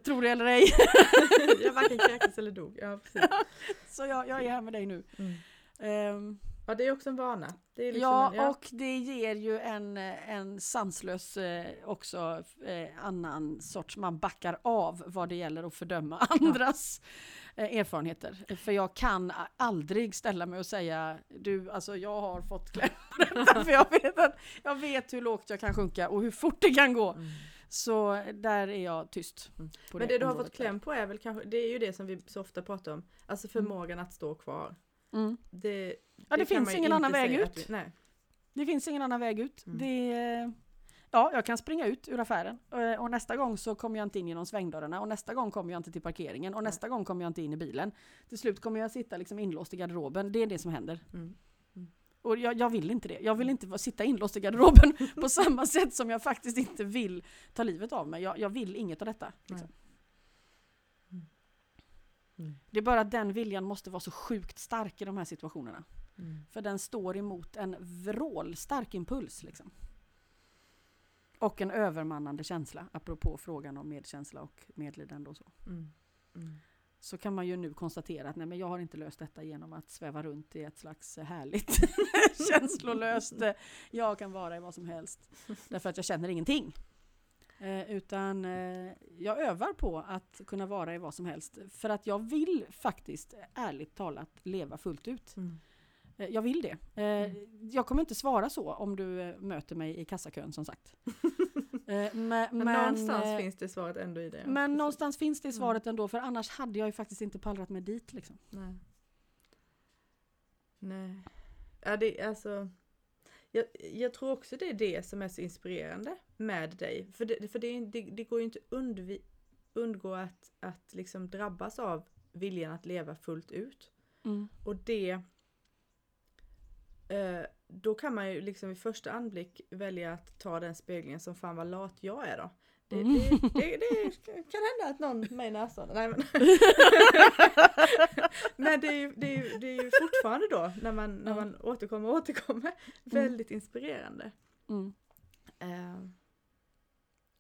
Tror det eller ej. Jag varken kräktes eller dog. Ja, precis. Så jag, jag är här med dig nu. Mm. Ehm, ja det är också en vana. Det liksom ja, en, ja. och det ger ju en, en sanslös eh, också eh, annan sorts, man backar av vad det gäller att fördöma andras eh, erfarenheter. För jag kan aldrig ställa mig och säga du, alltså jag har fått kläm på detta för jag vet, att, jag vet hur lågt jag kan sjunka och hur fort det kan gå. Mm. Så där är jag tyst. Mm. Men det du har fått kläm på är väl kanske, det är ju det som vi så ofta pratar om, alltså förmågan att stå kvar. Mm. Det, Ja, det, finns ingen annan väg ut. vi- nej. Det finns ingen annan väg ut. Mm. Det, ja, jag kan springa ut ur affären eh, och nästa gång så kommer jag inte in genom svängdörrarna och nästa gång kommer jag inte till parkeringen och nästa gång kommer jag inte in i bilen. Till slut kommer jag sitta liksom inlåst i garderoben. Det är det som händer. Mm. Och jag, jag vill inte det. Jag vill inte sitta inlåst i garderoben på samma sätt som jag faktiskt inte vill ta livet av mig. Jag, jag vill inget av detta. Liksom. Mm. Det är bara att den viljan måste vara så sjukt stark i de här situationerna. Mm. För den står emot en vrålstark impuls. Liksom. Och en övermannande känsla, apropå frågan om medkänsla och medlidande och så. Mm. Mm. Så kan man ju nu konstatera att nej, men jag har inte löst detta genom att sväva runt i ett slags härligt känslolöst, jag kan vara i vad som helst. Därför att jag känner ingenting. Eh, utan eh, jag övar på att kunna vara i vad som helst. För att jag vill faktiskt, ärligt talat, leva fullt ut. Mm. Eh, Jag vill det. Eh, Jag kommer inte svara så om du eh, möter mig i kassakön som sagt. Men, Men, men, någonstans eh, finns det svaret ändå i det. men Precis. någonstans finns det Mm. svaret ändå för annars hade jag ju faktiskt inte pallrat mig dit. Liksom. Nej. Nej. Ja, det är alltså. Jag, jag tror också det är det som är så inspirerande med dig. För det, för det, det, det går ju inte undvi, undgå att, att liksom drabbas av viljan att leva fullt ut. Och det eh, då kan man ju liksom i första anblick välja att ta den speglingen som fan vad lat jag är då. Det, Mm. det, det, det kan hända att någon mig näsan. Nej, men men det är, ju, det, är ju, det är ju fortfarande då när man, när man återkommer och återkommer väldigt inspirerande. Mm. Eh,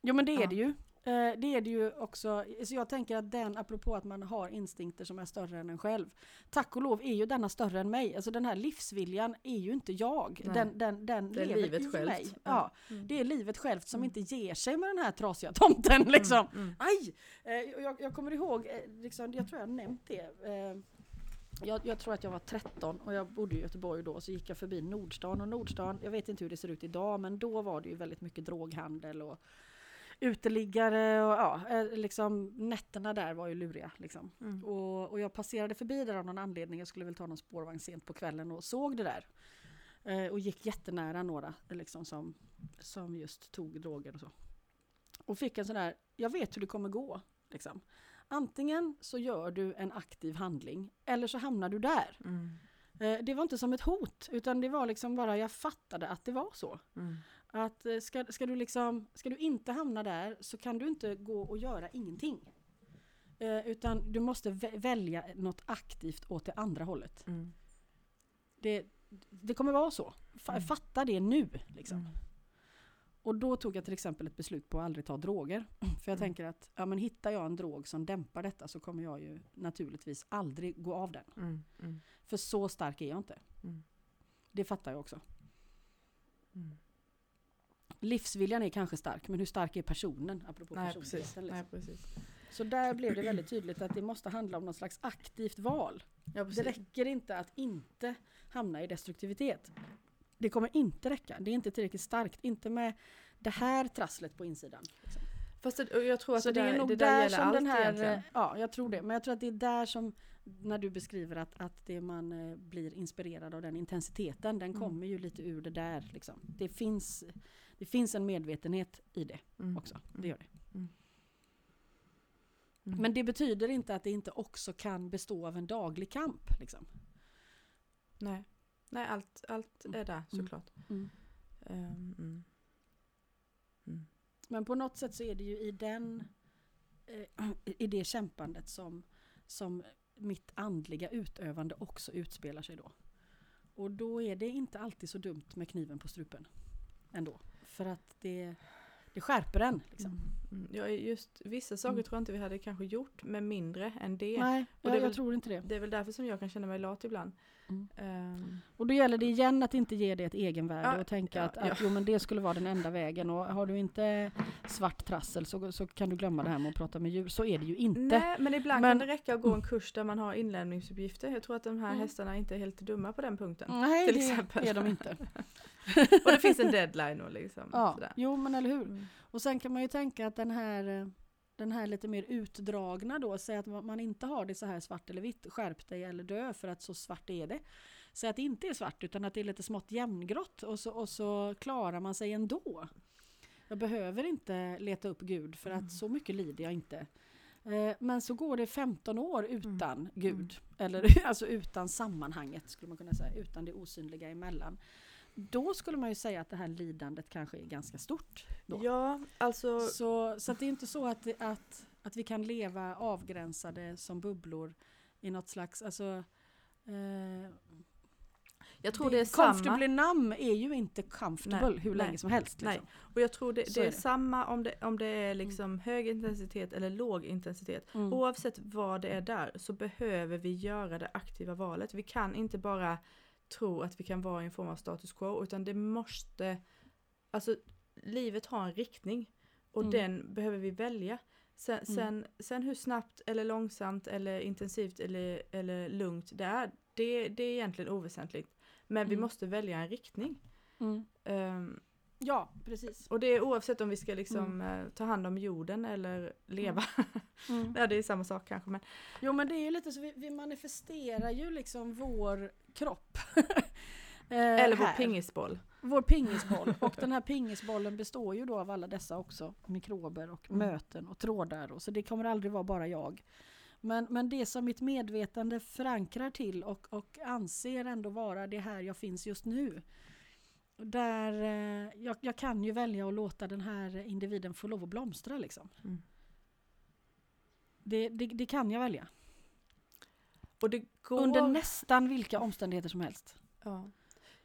Jo men det är Ja. det ju. Eh, Det är det ju också. Så jag tänker att den, apropå att man har instinkter som är större än en själv. Tack och lov är ju denna större än mig. Alltså den här livsviljan är ju inte jag. Nej. Den, den, den Det är lever livet i självt. mig. Ja. Mm. Det är livet självt som Mm. inte ger sig med den här trasiga tomten liksom. Mm, mm. Aj! Eh, jag, jag kommer ihåg, eh, liksom, jag tror jag har nämnt det. Eh, jag, jag tror att jag var 13 och jag bodde i Göteborg då. Så gick jag förbi Nordstan och Nordstan, jag vet inte hur det ser ut idag men då var det ju väldigt mycket droghandel och uteliggare och ja, eh, liksom nätterna där var ju luriga. Liksom. Mm. Och, och jag passerade förbi där av någon anledning, jag skulle väl ta någon spårvagn sent på kvällen och såg det där. Eh, och gick jättenära några liksom, som, som just tog droger och så. Och fick en sån där, jag vet hur det kommer gå. Liksom. Antingen så gör du en aktiv handling eller så hamnar du där. Mm. Eh, det var inte som ett hot utan det var liksom bara jag fattade att det var så. Mm. Att eh, ska, ska, du liksom, ska du inte hamna där så kan du inte gå och göra ingenting. Eh, utan du måste vä- välja något aktivt åt det andra hållet. Mm. Det, det kommer vara så. Mm. Fatta det nu. Liksom. Mm. Och då tog jag till exempel ett beslut på att aldrig ta droger. För jag Mm. tänker att ja, men hittar jag en drog som dämpar detta så kommer jag ju naturligtvis aldrig gå av den. Mm. Mm. För så stark är jag inte. Mm. Det fattar jag också. Livsviljan är kanske stark, men hur stark är personen? Apropå Nej precis. personligheten, liksom. Nej, precis. Så där blev det väldigt tydligt att det måste handla om något slags aktivt val. Ja, Det precis. räcker inte att inte hamna i destruktivitet. Det kommer inte räcka. Det är inte tillräckligt starkt. Inte med det här trasslet på insidan. liksom. Fast det, jag tror att Så det, det är där, nog det där, där som allt den här... egentligen. Ja, jag tror det. Men jag tror att det är där som, när du beskriver att, att det man eh, blir inspirerad av den intensiteten, den Mm. kommer ju lite ur det där. Liksom. Det, finns, det finns en medvetenhet i det Mm. också. Det gör det. Mm. Mm. Men det betyder inte att det inte också kan bestå av en daglig kamp. Liksom. Nej, Nej allt, allt är där Mm. såklart. Mm. Mm. Mm. Men på något sätt så är det ju i den eh, i det kämpandet som, som mitt andliga utövande också utspelar sig då. Och då är det inte alltid så dumt med kniven på strupen. Ändå. För att det, det skärper en. Liksom. Mm. Ja, just vissa saker Mm. tror jag inte vi hade kanske gjort med mindre än det. Nej, Och jag, det jag väl- tror inte det. Det är väl därför som jag kan känna mig lat ibland. Mm. Ehm, Och då gäller det igen att inte ge det ett egenvärde Ja, och tänka ja, att, att ja. jo, men det skulle vara den enda vägen. Och har du inte svart trassel så, så kan du glömma det här med att prata med djur. Så är det ju inte. Nej, men ibland Men- kan det räcka att gå en kurs där man har inlämningsuppgifter. Jag tror att de här Mm. hästarna inte är helt dumma på den punkten. Nej, till det exempel. är de inte. Och det finns en deadline och liksom Ja, sådär. jo men eller hur. Mm. Och sen kan man ju tänka att den här, eh, den här lite mer utdragna då, säg att man inte har det så här svart eller vitt, skärp dig eller dö för att så svart är det. Säg att det inte är svart utan att det är lite smått jämngrått och så, och så klarar man sig ändå. Jag behöver inte leta upp Gud för Mm. att så mycket lider jag inte. Eh, Men så går det 15 år utan Mm. Gud, eller alltså utan sammanhanget skulle man kunna säga, utan det osynliga emellan. Då skulle man ju säga att det här lidandet kanske är ganska stort. Då. Ja, alltså Så, så det är inte så att, det- att, att vi kan leva avgränsade som bubblor i något slags, alltså eh, jag tror det, är comfortably samma. numb är ju inte comfortable Nej, hur nej, länge som helst. nej. Liksom. Och jag tror det, det är är, det. samma om det, om det är liksom hög intensitet eller låg intensitet. Mm. Oavsett vad det är där så behöver vi göra det aktiva valet. Vi kan inte bara tro att vi kan vara i en form av status quo utan det måste, alltså livet har en riktning och Mm. den behöver vi välja. Sen, Mm. sen, sen hur snabbt eller långsamt eller intensivt eller, eller lugnt det är, det, det är egentligen oväsentligt. Men vi Mm. måste välja en riktning. Mm. Ehm, Ja, precis. och det är oavsett om vi ska liksom eh, ta hand om jorden eller leva. Mm. ja, det är samma sak kanske men Jo men det är ju lite så, vi, vi manifesterar ju liksom vår kropp. Eh, Eller vår här. pingisboll. Vår pingisboll. Och den här pingisbollen består ju då av alla dessa också. Mikrober och Mm. möten och trådar. Och så det kommer aldrig vara bara jag. Men, men det som mitt medvetande förankrar till och, och anser ändå vara det här jag finns just nu. Där eh, jag, jag kan ju välja att låta den här individen få lov att blomstra liksom. Mm. Det, det, det kan jag välja. Och det går... Under nästan vilka omständigheter som helst. ja.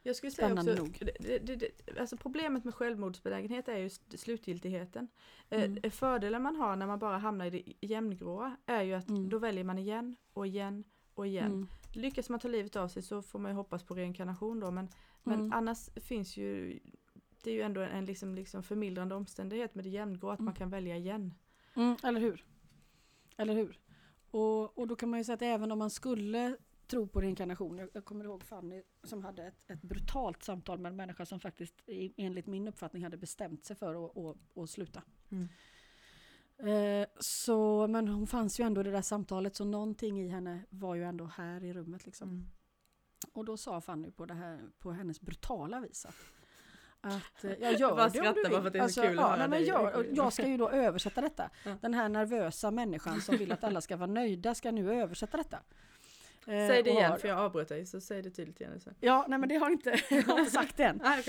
Jag skulle säga Spännande också, nog. det, det, det, alltså problemet med självmordsbenägenhet är ju slutgiltigheten. Eh, Mm. Fördelen man har när man bara hamnar i det jämngråa är ju att Mm. då väljer man igen och igen och igen. Mm. Lyckas man ta livet av sig så får man ju hoppas på reinkarnation då men, men Mm. annars finns ju det är ju ändå en liksom, liksom förmildrande omständighet med det jämngrå att Mm. man kan välja igen. Mm, eller hur? Eller hur? Och, och då kan man ju säga att även om man skulle tror på reinkarnation. Jag, kommer ihåg Fanny som hade ett, ett brutalt samtal med en människa som faktiskt enligt min uppfattning hade bestämt sig för att, att, att sluta. Mm. Eh, så, men hon fanns ju ändå i det där samtalet så någonting i henne var ju ändå här i rummet. Liksom. Mm. Och då sa Fanny på, det här, på hennes brutala vis att, att eh, jag gör Jag bara det om du bara vill. för att det är så kul att ja, höra nej, men jag, och jag ska ju då översätta detta. Den här nervösa människan som vill att alla ska vara nöjda ska nu översätta detta. Eh, Säg det igen har- för jag avbröt dig så säg det tydligt igen. Så. Ja, nej men det har inte, jag har inte sagt än. Ah.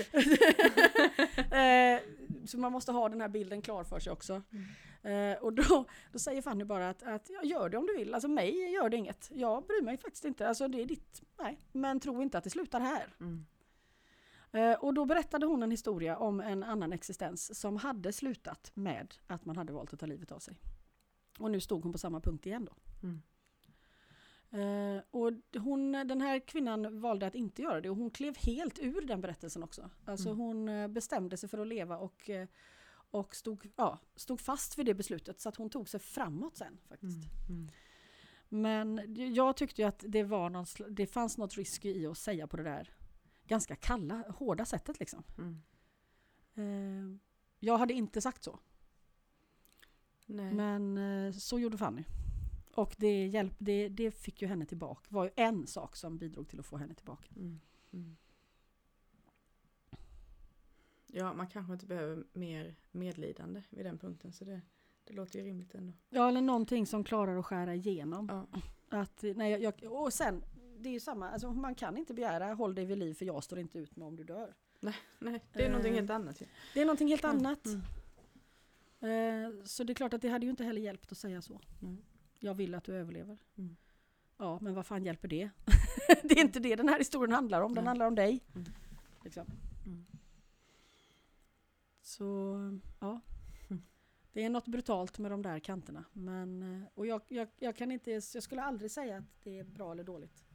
Eh, så man måste ha den här bilden klar för sig också. Eh, och då, då säger Fanny bara att, att ja, gör det om du vill. Alltså mig gör det inget. Jag bryr mig faktiskt inte. Alltså det är ditt. Nej, men tro inte att det slutar här. Mm. Eh, och då berättade hon en historia om en annan existens som hade slutat med att man hade valt att ta livet av sig. Och nu stod hon på samma punkt igen då. Mm. Eh, och hon, den här kvinnan valde att inte göra det och hon klev helt ur den berättelsen också. Alltså Mm. hon eh, bestämde sig för att leva och, och stod, ja, stod fast vid det beslutet så att hon tog sig framåt sen faktiskt. Mm. Mm. Men jag tyckte ju att det, var någon, det fanns något risky i att säga på det där ganska kalla, hårda sättet liksom. Mm. Eh, jag hade inte sagt så, Nej. men eh, så gjorde Fanny. Och det, hjälp, det, det fick ju henne tillbaka. var ju en sak som bidrog till att få henne tillbaka. Mm. Mm. Ja, man kanske inte behöver mer medlidande vid den punkten så det, det låter ju rimligt ändå. Ja, eller någonting som klarar att skära igenom. Ja. Att, nej, jag, och sen, det är ju samma, alltså, man kan inte begära håll dig vid liv för jag står inte ut med om du dör. Nej, det är någonting Eh, helt annat. Det är någonting helt annat. mm. Eh, så det är klart att det hade ju inte heller hjälpt att säga så. Mm. Jag vill att du överlever. Mm. Ja, men vad fan hjälper det? det är inte det den här historien handlar om. Den Nej. handlar om dig. Mm. Liksom. Mm. Så, ja. Mm. Det är något brutalt med de där kanterna. Men, eh, och jag, jag, jag, kan inte, jag skulle aldrig säga att det är bra eller dåligt.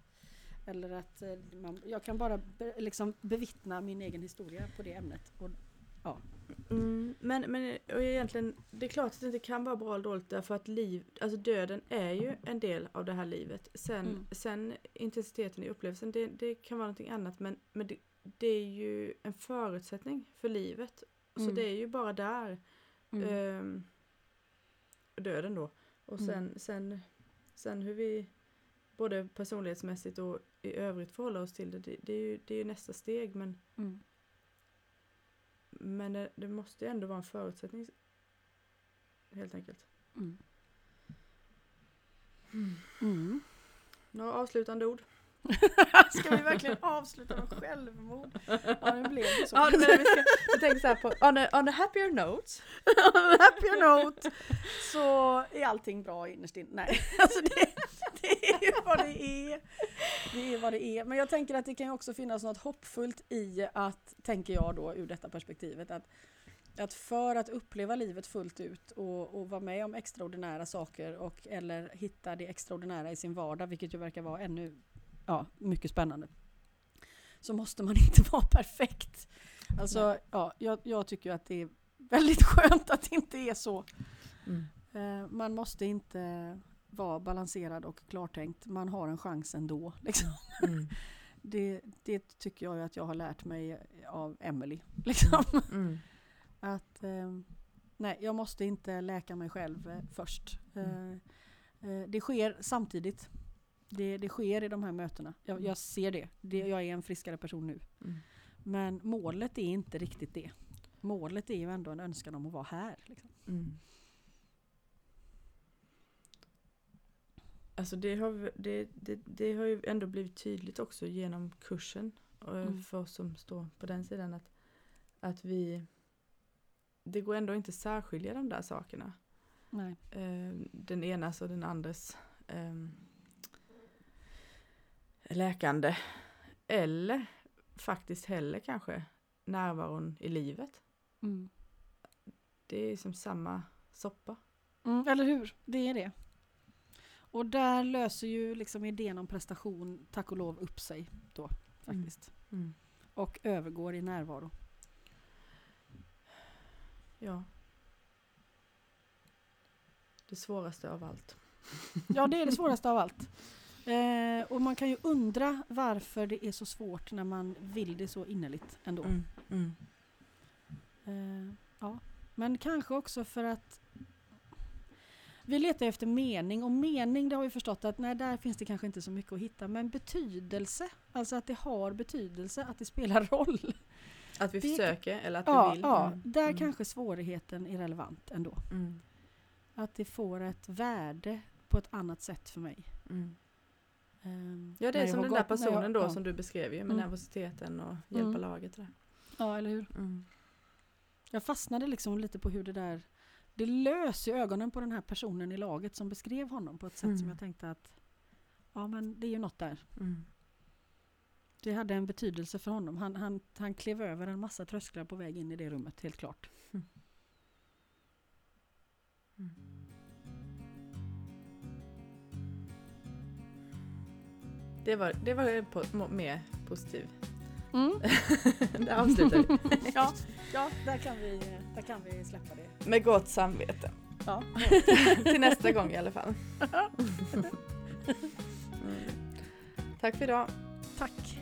Eller att eh, man, jag kan bara be, liksom bevittna min egen historia på det ämnet. Och, Mm, men, men och egentligen, det är klart att det inte kan vara bra eller dåligt därför att liv, alltså döden är ju en del av det här livet. Sen, Mm. sen intensiteten i upplevelsen, det, det kan vara någonting annat men, men det, det är ju en förutsättning för livet. Så Mm. det är ju bara där ehm, döden då. Och Mm. sen, sen, sen hur vi både personlighetsmässigt och i övrigt förhåller oss till det, det, det, är, ju, det är ju nästa steg men, mm. men det, det måste ju ändå vara en förutsättning helt enkelt. Mm. Mm. Några avslutande ord? Ska vi verkligen avsluta med självmord? Ja, nu blev det så. Ja, men vi, ska, vi tänker så här på, on a, on a happier note. Happy note så är allting bra innerst inne. Nej, alltså det, det är vad det är. Det är vad det är. Men jag tänker att det kan ju också finnas något hoppfullt i att, tänker jag då ur detta perspektivet, att, att för att uppleva livet fullt ut och, och vara med om extraordinära saker och eller hitta det extraordinära i sin vardag, vilket ju verkar vara ännu ja, mycket spännande, så måste man inte vara perfekt. Alltså, Nej. ja, jag, jag tycker att det är väldigt skönt att det inte är så. Mm. Eh, man måste inte vara balanserad och klartänkt. Man har en chans ändå. Liksom. Mm. Det, det tycker jag att jag har lärt mig av Emily. Liksom. Mm. Att eh, nej, jag måste inte läka mig själv eh, först. Eh, eh, det sker samtidigt. Det, det sker i de här mötena. Jag, jag ser det. det. Jag är en friskare person nu. Mm. Men målet är inte riktigt det. Målet är ju ändå en önskan om att vara här. Liksom. Mm. Alltså det har, det, det, det har ju ändå blivit tydligt också genom kursen eh, Mm. för oss som står på den sidan att, att vi det går ändå inte särskilja de där sakerna. Nej. Eh, den enas och den andres ehm, läkande. Eller faktiskt heller kanske närvaron i livet. Mm. Det är som samma soppa. Mm, eller hur? Det är det. Och där löser ju liksom idén om prestation tack och lov upp sig då faktiskt. Och övergår i närvaro. Ja. Det svåraste av allt. Ja, det är det svåraste av allt. Eh, och man kan ju undra varför det är så svårt när man vill det så innerligt ändå. Mm. Mm. Eh, ja. Men kanske också för att vi letar efter mening och mening det har vi förstått att nej, där finns det kanske inte så mycket att hitta. Men betydelse, alltså att det har betydelse, att det spelar roll. Att vi Det- försöker eller att Ja, vi vill. ja Mm. där Mm. kanske svårigheten är relevant ändå. Mm. Att det får ett värde på ett annat sätt för mig. Mm. Ehm, Ja det är som den där när jag- personen då ja. som du beskrev ju med Mm. nervositeten och hjälpa Mm. laget det. Ja, eller hur? Mm. Jag fastnade liksom lite på hur det där det lös i ögonen på den här personen i laget som beskrev honom på ett sätt Mm. som jag tänkte att ja men det är ju något där. Mm. Det hade en betydelse för honom. Han, han, han klev över en massa trösklar på väg in i det rummet, helt klart. Det var, det var må- mer positiv. Mm. Där avslutar vi. ja, ja där, kan vi, där kan vi släppa det. Med gott samvete. Ja. Till nästa gång i alla fall. Mm. Tack för idag. Tack.